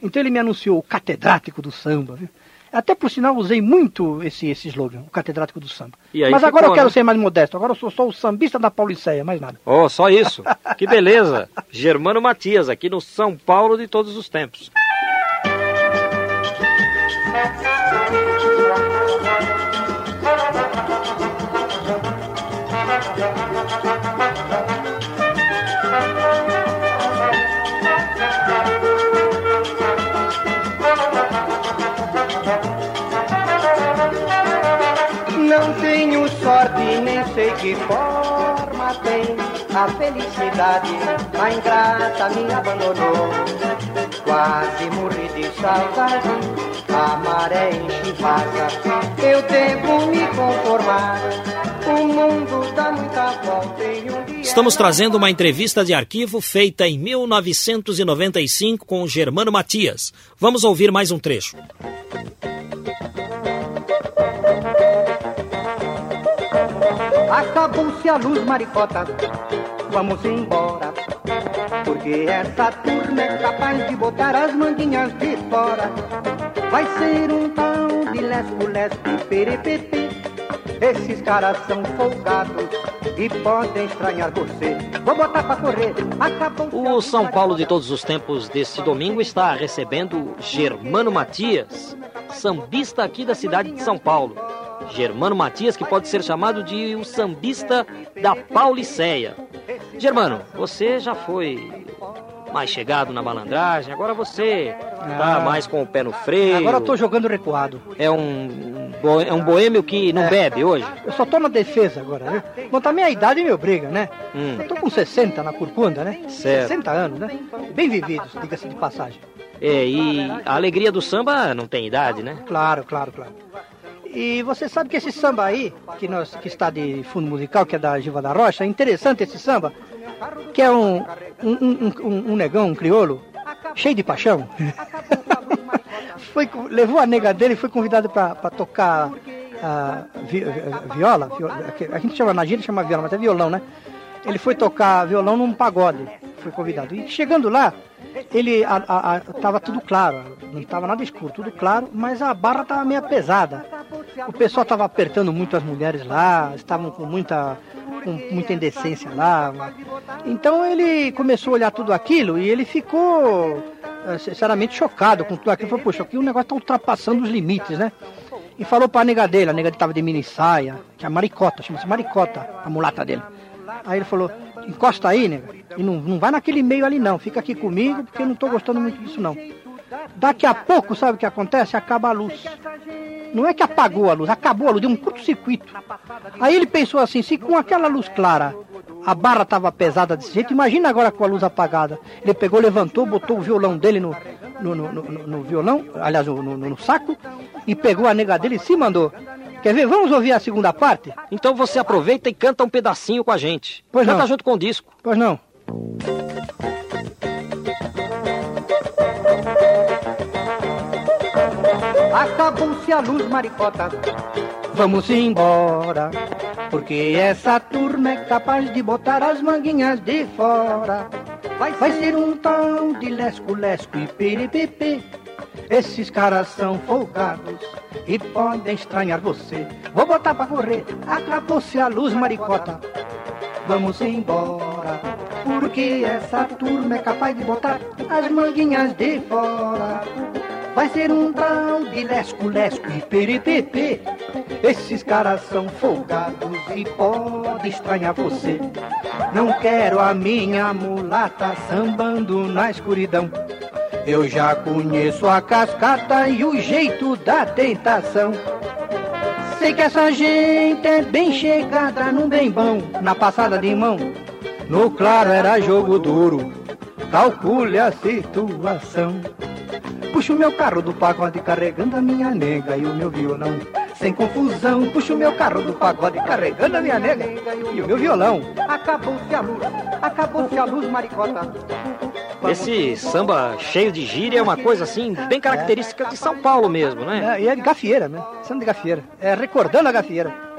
Então ele me anunciou o catedrático do samba, viu? Até por sinal usei muito esse, esse slogan, o catedrático do samba. Mas agora ficou, eu quero né? ser mais modesto, agora eu sou só o sambista da Pauliceia, mais nada. Oh, só isso. que beleza. <laughs> Germano Matias, aqui no São Paulo de todos os tempos. Que forma tem a felicidade, a ingrata me abandonou. Quase morri de saudade, a maré enche vaza. Eu devo me conformar, o mundo dá muita volta e um dia... Estamos trazendo uma entrevista de arquivo feita em 1995 com Germano Matias. Vamos ouvir mais um trecho. Acabou-se a luz, maricota, vamos embora. Porque essa turma é capaz de botar as manguinhas de fora. Vai ser um tal de lesco-lesco perepepe. Esses caras são folgados e podem estranhar você. Vou botar pra correr. Acabou o São Paulo de todos os tempos deste domingo está recebendo Germano Matias, sambista aqui da cidade de São Paulo. Germano Matias, que pode ser chamado de o sambista da Pauliceia. Germano, você já foi mais chegado na malandragem, agora você tá ah, mais com o pé no freio. Agora eu tô jogando recuado. É um, é um boêmio que não é. bebe hoje? Eu só tô na defesa agora, né? Bom, também a idade me obriga, né? Hum. Eu tô com 60 na curcunda, né? Certo. 60 anos, né? Bem vividos, diga-se de passagem. É, e a alegria do samba não tem idade, né? Claro, claro, claro. E você sabe que esse samba aí, que, nós, que está de fundo musical, que é da Giva da Rocha, é interessante esse samba, que é um, um, um, um, negão, um crioulo, cheio de paixão. <laughs> foi, levou a nega dele e foi convidado para tocar vi, viola, viola, a gente chama na gíria chama viola, mas é violão, né? Ele foi tocar violão num pagode, foi convidado. E chegando lá, ele a, a, a, tava tudo claro, não estava nada escuro, tudo claro, mas a barra estava meio pesada. O pessoal estava apertando muito as mulheres lá, estavam com muita com muita indecência lá. Então ele começou a olhar tudo aquilo e ele ficou eh, sinceramente chocado com tudo aquilo. Falou, poxa, aqui o negócio está ultrapassando os limites, né? E falou para a nega dele, a nega dele estava de mini saia, que é a maricota, chama-se maricota, a mulata dele. Aí ele falou, encosta aí, nega, e não, não vai naquele meio ali não, fica aqui comigo, porque eu não estou gostando muito disso não. Daqui a pouco, sabe o que acontece? Acaba a luz. Não é que apagou a luz, acabou a luz, deu um curto-circuito. Aí ele pensou assim, se com aquela luz clara a barra estava pesada desse jeito, imagina agora com a luz apagada. Ele pegou, levantou, botou o violão dele no, no, no, no, no violão, aliás, no, saco, e pegou a nega dele e se mandou. Quer ver? Vamos ouvir a segunda parte? Então você aproveita e canta um pedacinho com a gente. Pois canta não. junto com o disco. Pois não. Acabou-se a luz, maricota. Vamos embora, porque essa turma é capaz de botar as manguinhas de fora. Vai, Vai ser um tal de lesco-lesco e peripepe. Esses caras são folgados e podem estranhar você. Vou botar pra correr, acabou-se a luz, maricota. Vamos embora, porque essa turma é capaz de botar as manguinhas de fora. Vai ser um tal de lesco-lesco e peripepe. Esses caras são folgados e pode estranhar você. Não quero a minha mulata sambando na escuridão. Eu já conheço a cascata e o jeito da tentação. Sei que essa gente é bem chegada num bem bom, na passada de mão. No claro era jogo duro, calcule a situação. Puxo meu carro do pagode carregando a minha nega e o meu violão. Sem confusão, puxo meu carro do pagode carregando a minha nega e o meu violão. Acabou-se a luz, acabou-se a luz, maricota. Esse samba cheio de gíria é uma coisa assim, bem característica de São Paulo mesmo, né? É, e é de gafieira, né? Samba de gafieira. É recordando a gafieira.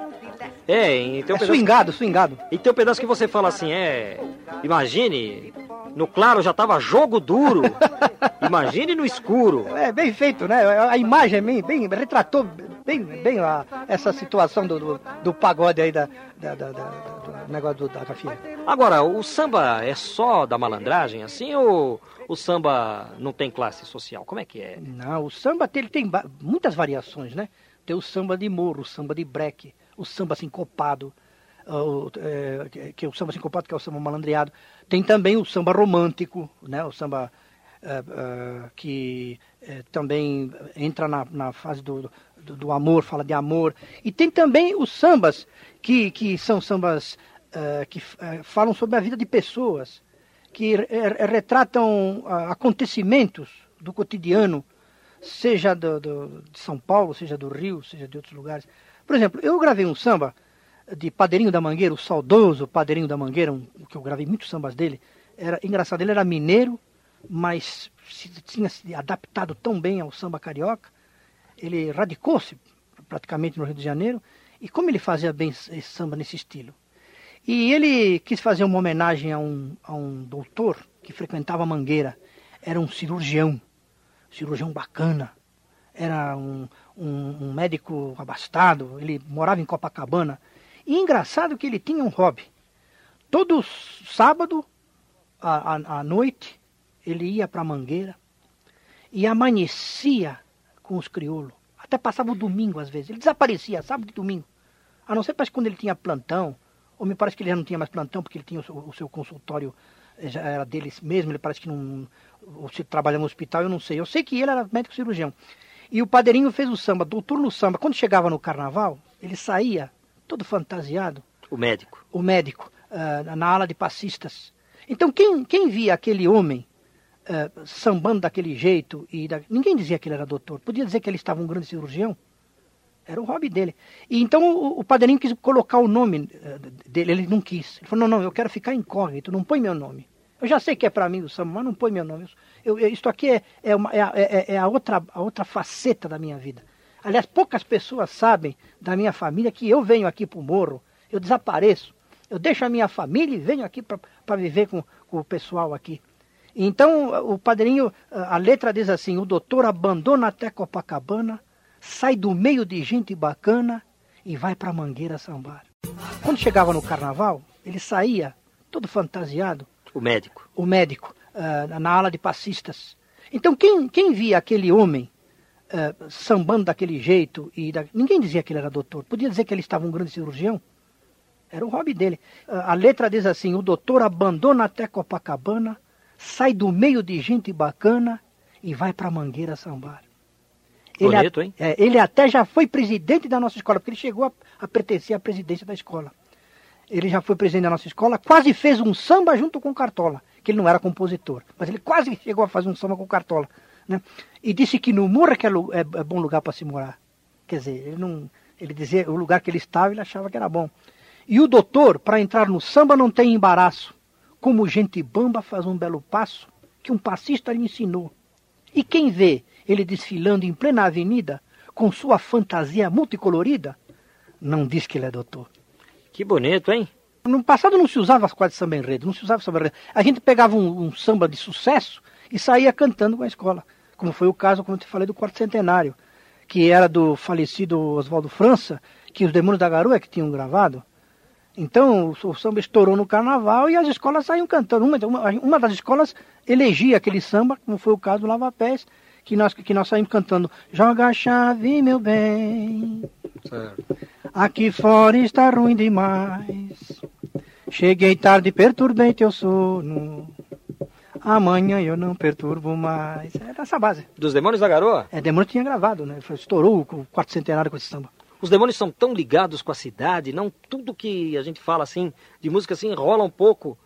É, então. É swingado, swingado. E tem um pedaço que você fala assim, é. Imagine, no claro já tava jogo duro. <laughs> Imagine no escuro. É bem feito, né? A imagem bem, bem retratou bem, bem a, essa situação do, do, do, pagode aí da, da, da, da do negócio do, da gafieira. Agora, o samba é só da malandragem assim ou o samba não tem classe social? Como é que é? Não, o samba ele tem muitas variações, né? Tem o samba de morro, o samba de breque, o samba sincopado, o, é, que é o samba sincopado, que é o samba malandreado. Tem também o samba romântico, né? o samba é, é, que é, também entra na, na fase do, do, do, amor, fala de amor. E tem também os sambas, que, que são sambas é, que é, falam sobre a vida de pessoas, que retratam acontecimentos do cotidiano, seja do, do, de São Paulo, seja do Rio, seja de outros lugares. Por exemplo, eu gravei um samba de Padeirinho da Mangueira, o saudoso Padeirinho da Mangueira, um, que eu gravei muitos sambas dele. Era engraçado, ele era mineiro, mas se, tinha se adaptado tão bem ao samba carioca. Ele radicou-se praticamente no Rio de Janeiro. E como ele fazia bem esse samba nesse estilo? E ele quis fazer uma homenagem a um, a um doutor que frequentava a Mangueira. Era um cirurgião, cirurgião bacana. Era um, um, um médico abastado, ele morava em Copacabana. E engraçado que ele tinha um hobby. Todo sábado, à, à, à noite, ele ia para a Mangueira e amanhecia com os crioulos. Até passava o domingo às vezes. Ele desaparecia, sábado e domingo. A não ser parece quando ele tinha plantão, ou me parece que ele já não tinha mais plantão, porque ele tinha o seu, o seu consultório, eh, já era dele mesmo, ele parece que não. Ou se trabalha no hospital, eu não sei. Eu sei que ele era médico cirurgião. E o padeirinho fez o samba, doutor no samba. Quando chegava no carnaval, ele saía todo fantasiado. O médico. O médico, uh, na ala de passistas. Então, quem, quem via aquele homem uh, sambando daquele jeito, e da... ninguém dizia que ele era doutor, podia dizer que ele estava um grande cirurgião. Era o hobby dele. E então o, o padeirinho quis colocar o nome uh, dele, ele não quis. Ele falou: não, não, eu quero ficar incógnito, não põe meu nome. Eu já sei que é para mim o samba, mas não põe meu nome. Eu, eu, isto aqui é, é, uma, é, é, é, a, outra, a outra faceta da minha vida. Aliás, poucas pessoas sabem da minha família que eu venho aqui para o morro, eu desapareço, eu deixo a minha família e venho aqui para viver com, com o pessoal aqui. Então, o padrinho, a letra diz assim: o doutor abandona até Copacabana, sai do meio de gente bacana e vai para Mangueira sambar. Quando chegava no carnaval, ele saía todo fantasiado. O médico. O médico, uh, na ala de passistas. Então, quem, quem via aquele homem uh, sambando daquele jeito, e da... ninguém dizia que ele era doutor, podia dizer que ele estava um grande cirurgião. Era o hobby dele. Uh, a letra diz assim: o doutor abandona até Copacabana, sai do meio de gente bacana e vai para Mangueira sambar. Ele, Bonito, hein? É, ele até já foi presidente da nossa escola, porque ele chegou a, a pertencer à presidência da escola. Ele já foi presidente da nossa escola, quase fez um samba junto com o Cartola, que ele não era compositor, mas ele quase chegou a fazer um samba com Cartola. Né? E disse que no morro é, é, é bom lugar para se morar. Quer dizer, ele não. Ele dizia o lugar que ele estava, ele achava que era bom. E o doutor, para entrar no samba, não tem embaraço. Como gente bamba faz um belo passo que um passista lhe ensinou. E quem vê ele desfilando em plena avenida, com sua fantasia multicolorida, não diz que ele é doutor. Que bonito, hein? No passado não se usava quase samba enredo, não se usava samba enredo. A gente pegava um, um samba de sucesso e saía cantando com a escola como foi o caso, como eu te falei, do quarto centenário, que era do falecido Oswaldo França, que os Demônios da Garoa que tinham gravado. Então o, o, samba estourou no carnaval e as escolas saíam cantando. Uma, uma, uma, das escolas elegia aquele samba, como foi o caso do Lava Pés, que nós, que nós saímos cantando Joga a chave, meu bem. Certo. Aqui fora está ruim demais. Cheguei tarde, perturbei teu sono. Amanhã eu não perturbo mais. É dessa base. Dos Demônios da Garoa? É, Demônios tinha gravado, né? Estourou o quarto centenário com esse samba. Os demônios são tão ligados com a cidade, não tudo que a gente fala assim, de música assim, rola um pouco.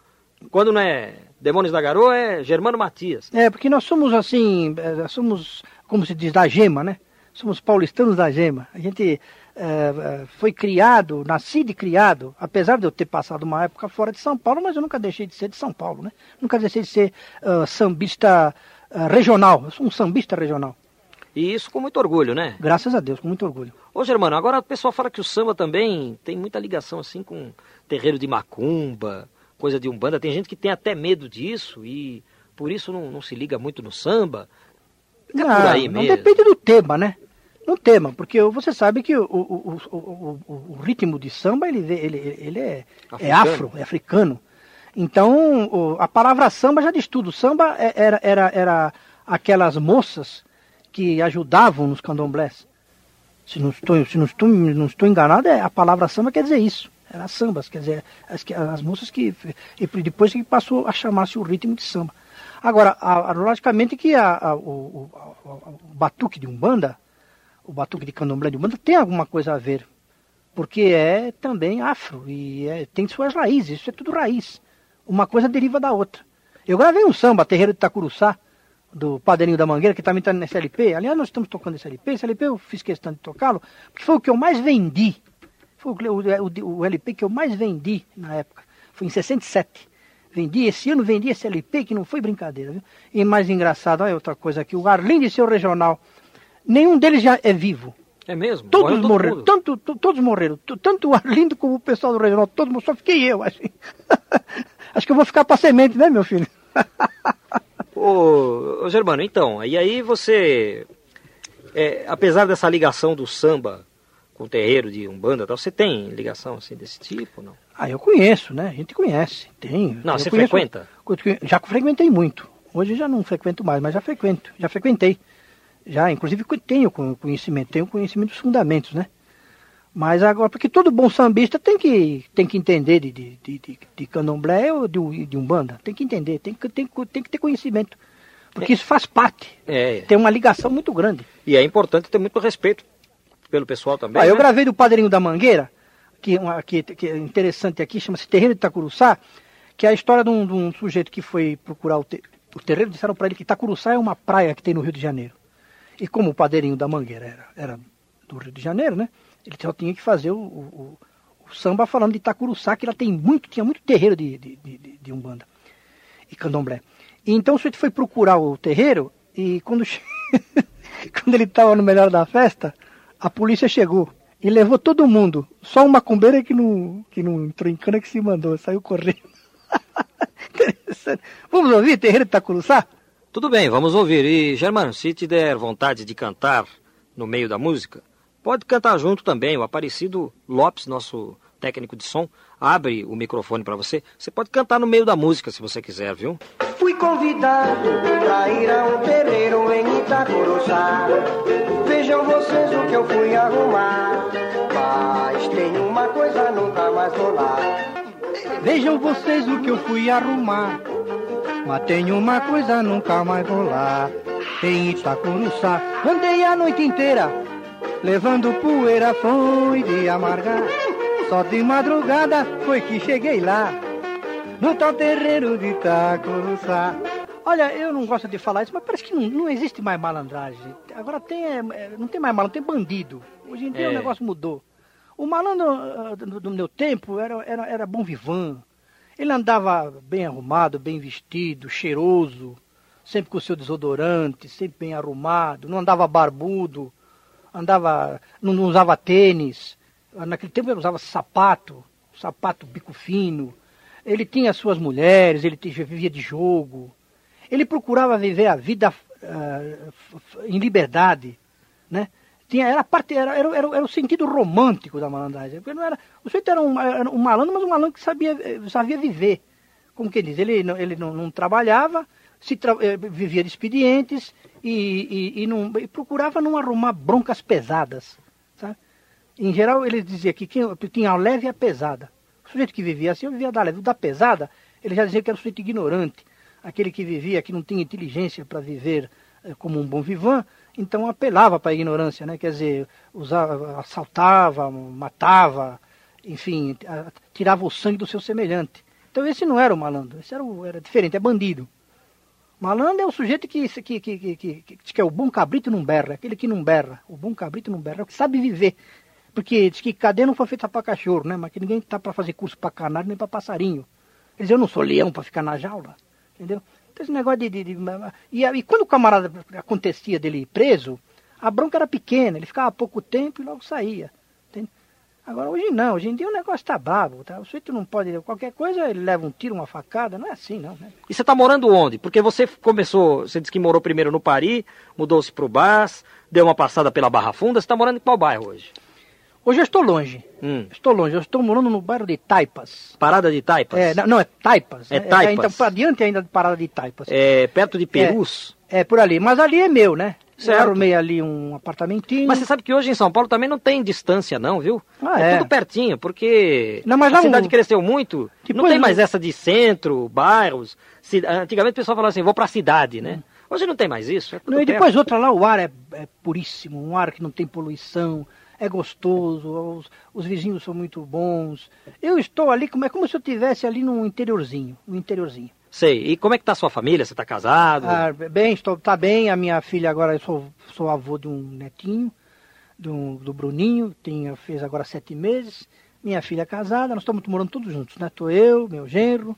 Quando não é Demônios da Garoa é Germano Matias. É, porque nós somos assim, é, somos, como se diz, da gema, né? Somos paulistanos da gema. A gente é, foi criado, nascido e criado, apesar de eu ter passado uma época fora de São Paulo, mas eu nunca deixei de ser de São Paulo, né? Nunca deixei de ser uh, sambista uh, regional. Eu sou um sambista regional. E isso com muito orgulho, né? Graças a Deus, com muito orgulho. Ô, Germano, agora o pessoal fala que o samba também tem muita ligação, assim, com terreiro de macumba, coisa de umbanda. Tem gente que tem até medo disso e por isso não, não se liga muito no samba. É não, por aí mesmo. Não depende do tema, né? No tema, porque você sabe que o, o, o, o ritmo de samba ele, ele, ele é, é afro, é africano. Então, a palavra samba já diz tudo. Samba é, era, era, era aquelas moças que ajudavam nos candomblés. Se não estou, se não estou, não estou enganado, é, a palavra samba quer dizer isso. Era sambas, quer dizer, as, as moças que. E depois que passou a chamar-se o ritmo de samba. Agora, a, a, logicamente que a, a, o, o, batuque de Umbanda, o batuque de candomblé de Umbanda, tem alguma coisa a ver. Porque é também afro e é, tem suas raízes, isso é tudo raiz. Uma coisa deriva da outra. Eu gravei um samba, Terreiro de Itacuruçá, do Padrinho da Mangueira, que também está nesse LP. Aliás, nós estamos tocando esse LP. Esse LP eu fiz questão de tocá-lo, porque foi o que eu mais vendi foi o, o, o, LP que eu mais vendi na época. Foi em 67. Vendi, esse ano vendi esse LP que não foi brincadeira, viu? E mais engraçado, olha outra coisa aqui, o Arlindo e seu regional, nenhum deles já é vivo. É mesmo? Todos morreram, tanto, todos morreram, tanto o Arlindo como o pessoal do regional, todos, só fiquei eu, acho. <laughs> acho que eu vou ficar para semente, né, meu filho? <laughs> ô, ô, Germano, então, e aí você, é, apesar dessa ligação do samba com o terreiro de Umbanda tal, você tem ligação assim desse tipo, não? Ah, eu conheço, né? A gente conhece, tem. Não, você conheço, frequenta? Já frequentei muito. Hoje já não frequento mais, mas já frequento, já frequentei. Já, inclusive tenho conhecimento, tenho conhecimento dos fundamentos, né? Mas agora, porque todo bom sambista tem que, tem que entender de, de, de, de candomblé ou de, de umbanda. Tem que entender, tem que, tem, tem que ter conhecimento. Porque é. isso faz parte. É. Tem uma ligação muito grande. E é importante ter muito respeito pelo pessoal também. Ah, né? Eu gravei do Padrinho da Mangueira, que, uma, que, que é interessante aqui, chama-se Terreiro de Itacuruçá, que é a história de um, de um sujeito que foi procurar o, te, o terreiro, disseram para ele que Itacuruçá é uma praia que tem no Rio de Janeiro. E como o Padrinho da Mangueira era, era do Rio de Janeiro, né? Ele só tinha que fazer o, o, o samba falando de Itacuruçá, que ela tem muito, tinha muito terreiro de, de, de, de Umbanda e Candomblé. E então o sujeito foi procurar o terreiro e quando, <laughs> quando ele estava no melhor da festa, a polícia chegou e levou todo mundo. Só uma macumbeiro que não, que não entrou em cana que se mandou, saiu correndo. <laughs> Vamos ouvir Terreiro de Itacuruçá? Tudo bem, vamos ouvir. E, Germano, se te der vontade de cantar no meio da música, pode cantar junto também. O Aparecido Lopes, nosso técnico de som, abre o microfone para você. Você pode cantar no meio da música se você quiser, viu? Fui convidado para ir a um terreiro em Itacuruçá. Vejam vocês o que eu fui arrumar. Mas tem uma coisa, nunca mais vou lá. Vejam vocês o que eu fui arrumar. Mas tem uma coisa, nunca mais vou lá. Em Itacuruçá, andei a noite inteira, levando poeira, foi de amargar. Só de madrugada foi que cheguei lá, no tal terreiro de Itacuruçá. Olha, eu não gosto de falar isso, mas parece que não, não existe mais malandragem. Agora tem, é, é não tem mais malandro, tem bandido. Hoje em dia é. o negócio mudou. O malandro ah, do, do meu tempo era, era, era bom vivan. Ele andava bem arrumado, bem vestido, cheiroso, sempre com o seu desodorante, sempre bem arrumado, não andava barbudo, andava, não, não usava tênis, naquele tempo ele usava sapato, sapato bico fino. Ele tinha suas mulheres, ele vivia de jogo. Ele procurava viver a vida uh, em liberdade, né? Tinha, era, parte, era, era, era, era, o sentido romântico da malandragem. Porque não era, o sujeito era um, era um malandro, mas um malandro que sabia, eh, sabia viver. Como que diz? Ele, ele não, não trabalhava, se tra, eh, vivia de expedientes e, e, e, não, e procurava não arrumar broncas pesadas. Em geral, ele dizia que tinha a leve e a pesada. O sujeito que vivia assim, vivia da leve. Da pesada, ele já dizia que era um sujeito ignorante. Aquele que vivia, que não tinha inteligência para viver eh, como um bom vivan, então apelava para a ignorância, né? Quer dizer, usava, assaltava, matava, enfim, tirava o sangue do seu semelhante. Então esse não era o malandro, esse era, o, era diferente, é bandido. Malandro é o sujeito que, que, que, que, que, é o bom cabrito não berra, aquele que não berra. O bom cabrito não berra, é o que sabe viver. Porque diz que cadeia não foi feita para cachorro, né? Mas que ninguém tá para fazer curso para canário nem para passarinho. Eles eu não sou leão para ficar na jaula, entendeu? Esse negócio de... de, de e, e, quando o camarada acontecia dele preso, a bronca era pequena, ele ficava pouco tempo e logo saía. Agora, hoje não, hoje em dia o negócio tá bravo, tá? O sujeito não pode, qualquer coisa ele leva um tiro, uma facada, não é assim não, né? E você tá morando onde? Porque você começou, você disse que morou primeiro no Paris, mudou-se pro Bas, deu uma passada pela Barra Funda, você tá morando em qual bairro hoje? Hoje eu estou longe. Hum. Estou longe. Eu estou morando no bairro de Taipas. Parada de Taipas? É, não, não é Taipas. É, Taipas. É, então, para adiante ainda de Parada de Taipas. É perto de Perus? É, é, por ali. Mas ali é meu, né? Certo. Eu arrumei ali um apartamentinho. Mas você sabe que hoje em São Paulo também não tem distância não, viu? Ah, é, é, tudo pertinho, porque não, mas a cidade um... cresceu muito, Depois não tem mais essa de centro, bairros. Antigamente o pessoal falava assim, vou para a cidade, né? Hum. Hoje não tem mais isso. É não, e depois outra lá, o ar é, é, puríssimo, um ar que não tem poluição, é gostoso, os, os, vizinhos são muito bons. Eu estou ali como é como se eu estivesse ali no interiorzinho, no interiorzinho. Sei. E como é que tá a sua família? Você está casado? Ah, bem, estou, tá bem. A minha filha agora, eu sou, sou avô de um netinho, do, do Bruninho, tem, fez agora sete meses. Minha filha é casada, nós estamos morando todos juntos, né? Estou eu, meu genro,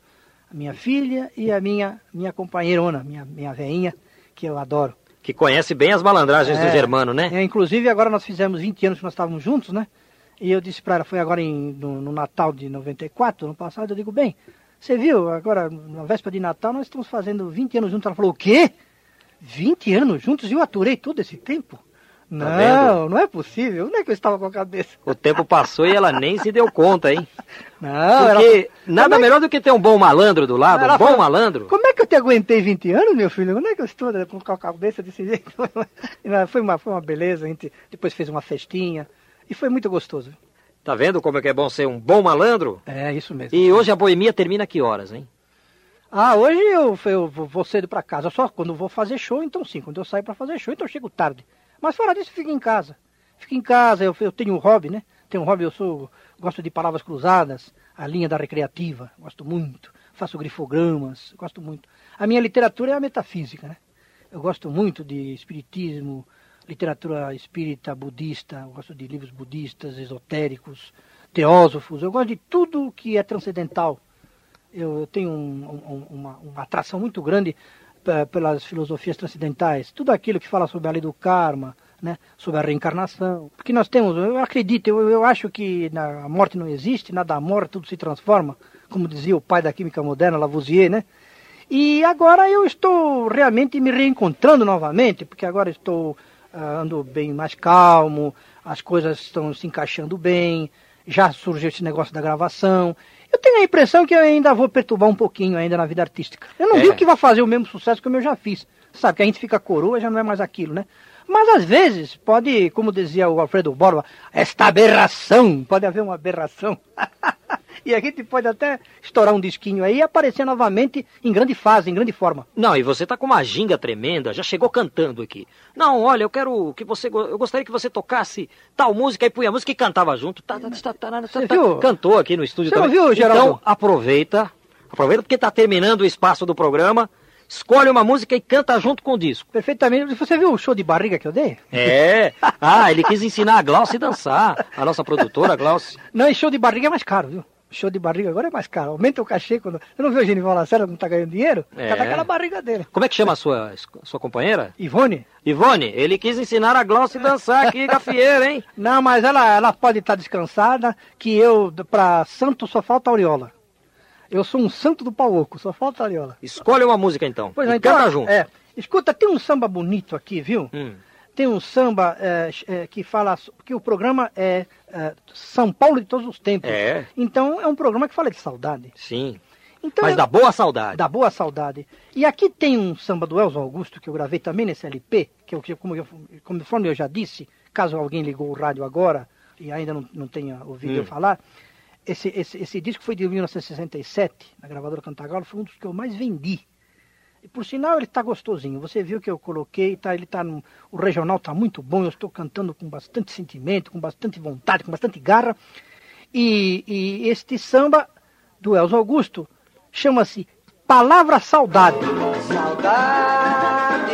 a minha filha e a minha, minha companheirona, minha, minha veinha, que eu adoro. Que conhece bem as malandragens é, do Germano, né? É, inclusive agora nós fizemos 20 anos que nós estávamos juntos, né? E eu disse para ela, foi agora em, no, no Natal de 94, ano passado, eu digo, bem, você viu, agora, na véspera de Natal, nós estamos fazendo 20 anos juntos. Ela falou, o quê? 20 anos juntos? E eu aturei todo esse tempo? Tá não, vendo? não é possível. Onde é que eu estava com a cabeça? O tempo passou e ela nem se deu conta, hein? <laughs> Não, Porque ela... nada é melhor do que ter um bom malandro do lado, ela um bom falou, malandro. Como é que eu te aguentei 20 anos, meu filho? Onde é que eu estou com a cabeça desse jeito? <laughs> Foi uma, foi uma beleza, a gente depois fez uma festinha e foi muito gostoso. Tá vendo como é que é bom ser um bom malandro? É, isso mesmo. E hoje a boemia termina que horas, hein? Ah, hoje eu, eu vou cedo para casa. Só quando vou fazer show, então sim. Quando eu saio para fazer show, então eu chego tarde. Mas fora disso, fico em casa. Fico em casa, eu, eu tenho um hobby, né? Tenho um hobby, eu sou, gosto de palavras cruzadas, a linha da recreativa, gosto muito. Faço grifogramas, gosto muito. A minha literatura é a metafísica, né? Eu gosto muito de espiritismo, literatura espírita, budista, eu gosto de livros budistas, esotéricos, teósofos, eu gosto de tudo que é transcendental. Eu, eu tenho um, um, uma, uma, atração muito grande pelas filosofias transcendentais, tudo aquilo que fala sobre a lei do karma, né, sobre a reencarnação. Porque nós temos, eu acredito, eu, eu acho que a morte não existe, nada morre, tudo se transforma, como dizia o pai da química moderna, Lavoisier, né? E agora eu estou realmente me reencontrando novamente, porque agora estou ah, ando bem mais calmo, as coisas estão se encaixando bem, já surgiu esse negócio da gravação. Eu tenho a impressão que eu ainda vou perturbar um pouquinho ainda na vida artística. Eu não é. digo que vai fazer o mesmo sucesso que eu já fiz. Sabe, que a gente fica coroa já não é mais aquilo, né? Mas às vezes pode, como dizia o Alfredo Borba, esta aberração, pode haver uma aberração. <laughs> e a gente pode até estourar um disquinho aí e aparecer novamente em grande fase, em grande forma. Não, e você tá com uma ginga tremenda, já chegou cantando aqui. Não, olha, eu quero que você, eu gostaria que você tocasse tal música e punha a música e cantava junto. Tá, tá, tá, tá, você viu? Cantou aqui no estúdio você também. Viu, Geraldo? Então aproveita, aproveita porque tá terminando o espaço do programa escolhe uma música e canta junto com o disco. Perfeitamente. Você viu o show de barriga que eu dei? É. <laughs> Ah, ele quis ensinar a Glaucia a dançar. A nossa produtora, Glaucia. Não, e show de barriga é mais caro, viu? show de barriga agora é mais caro. Aumenta o cachê quando. Você não viu o Genival Lacerda não tá ganhando dinheiro? É. Tá aquela barriga dele. Como é que chama a sua, sua companheira? Ivone. Ivone, ele quis ensinar a Glaucia a dançar aqui, gafieira, hein? Não, mas ela, ela pode estar tá descansada, que eu, pra santo, só falta aureola. Eu sou um santo do pau oco, só falta aureola. Escolhe uma música então. Pois é, então, canta junto. É. Escuta, tem um samba bonito aqui, viu? Hum tem um samba é, é, que fala que o programa é, é, São Paulo de todos os tempos. É. Então é um programa que fala de saudade. Sim. Então, Mas da boa saudade. Da boa saudade. E aqui tem um samba do Elzo Augusto que eu gravei também nesse LP, que eu, como eu, conforme eu já disse, caso alguém ligou o rádio agora e ainda não, não tenha ouvido hum. eu falar, esse, esse, esse disco foi de 1967, na gravadora Cantagalo, foi um dos que eu mais vendi e por sinal ele está gostosinho. Você viu que eu coloquei, tá, ele tá no, o regional está muito bom. Eu estou cantando com bastante sentimento, com bastante vontade, com bastante garra. E, e este samba do Elzo Augusto chama-se Palavra Saudade. Saudade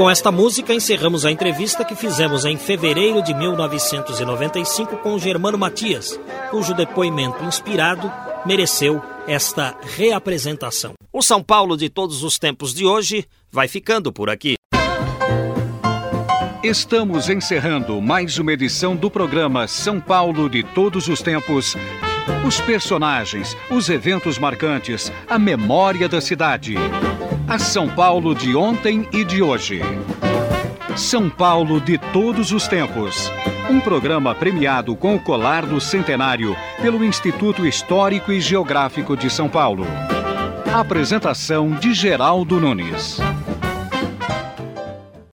com esta música encerramos a entrevista que fizemos em fevereiro de 1995 com Germano Matias, cujo depoimento inspirado mereceu esta reapresentação. O São Paulo de todos os tempos de hoje vai ficando por aqui. Estamos encerrando mais uma edição do programa São Paulo de Todos os Tempos. Os personagens, os eventos marcantes, a memória da cidade. A São Paulo de ontem e de hoje. São Paulo de Todos os Tempos. Um programa premiado com o colar do centenário pelo Instituto Histórico e Geográfico de São Paulo. Apresentação de Geraldo Nunes.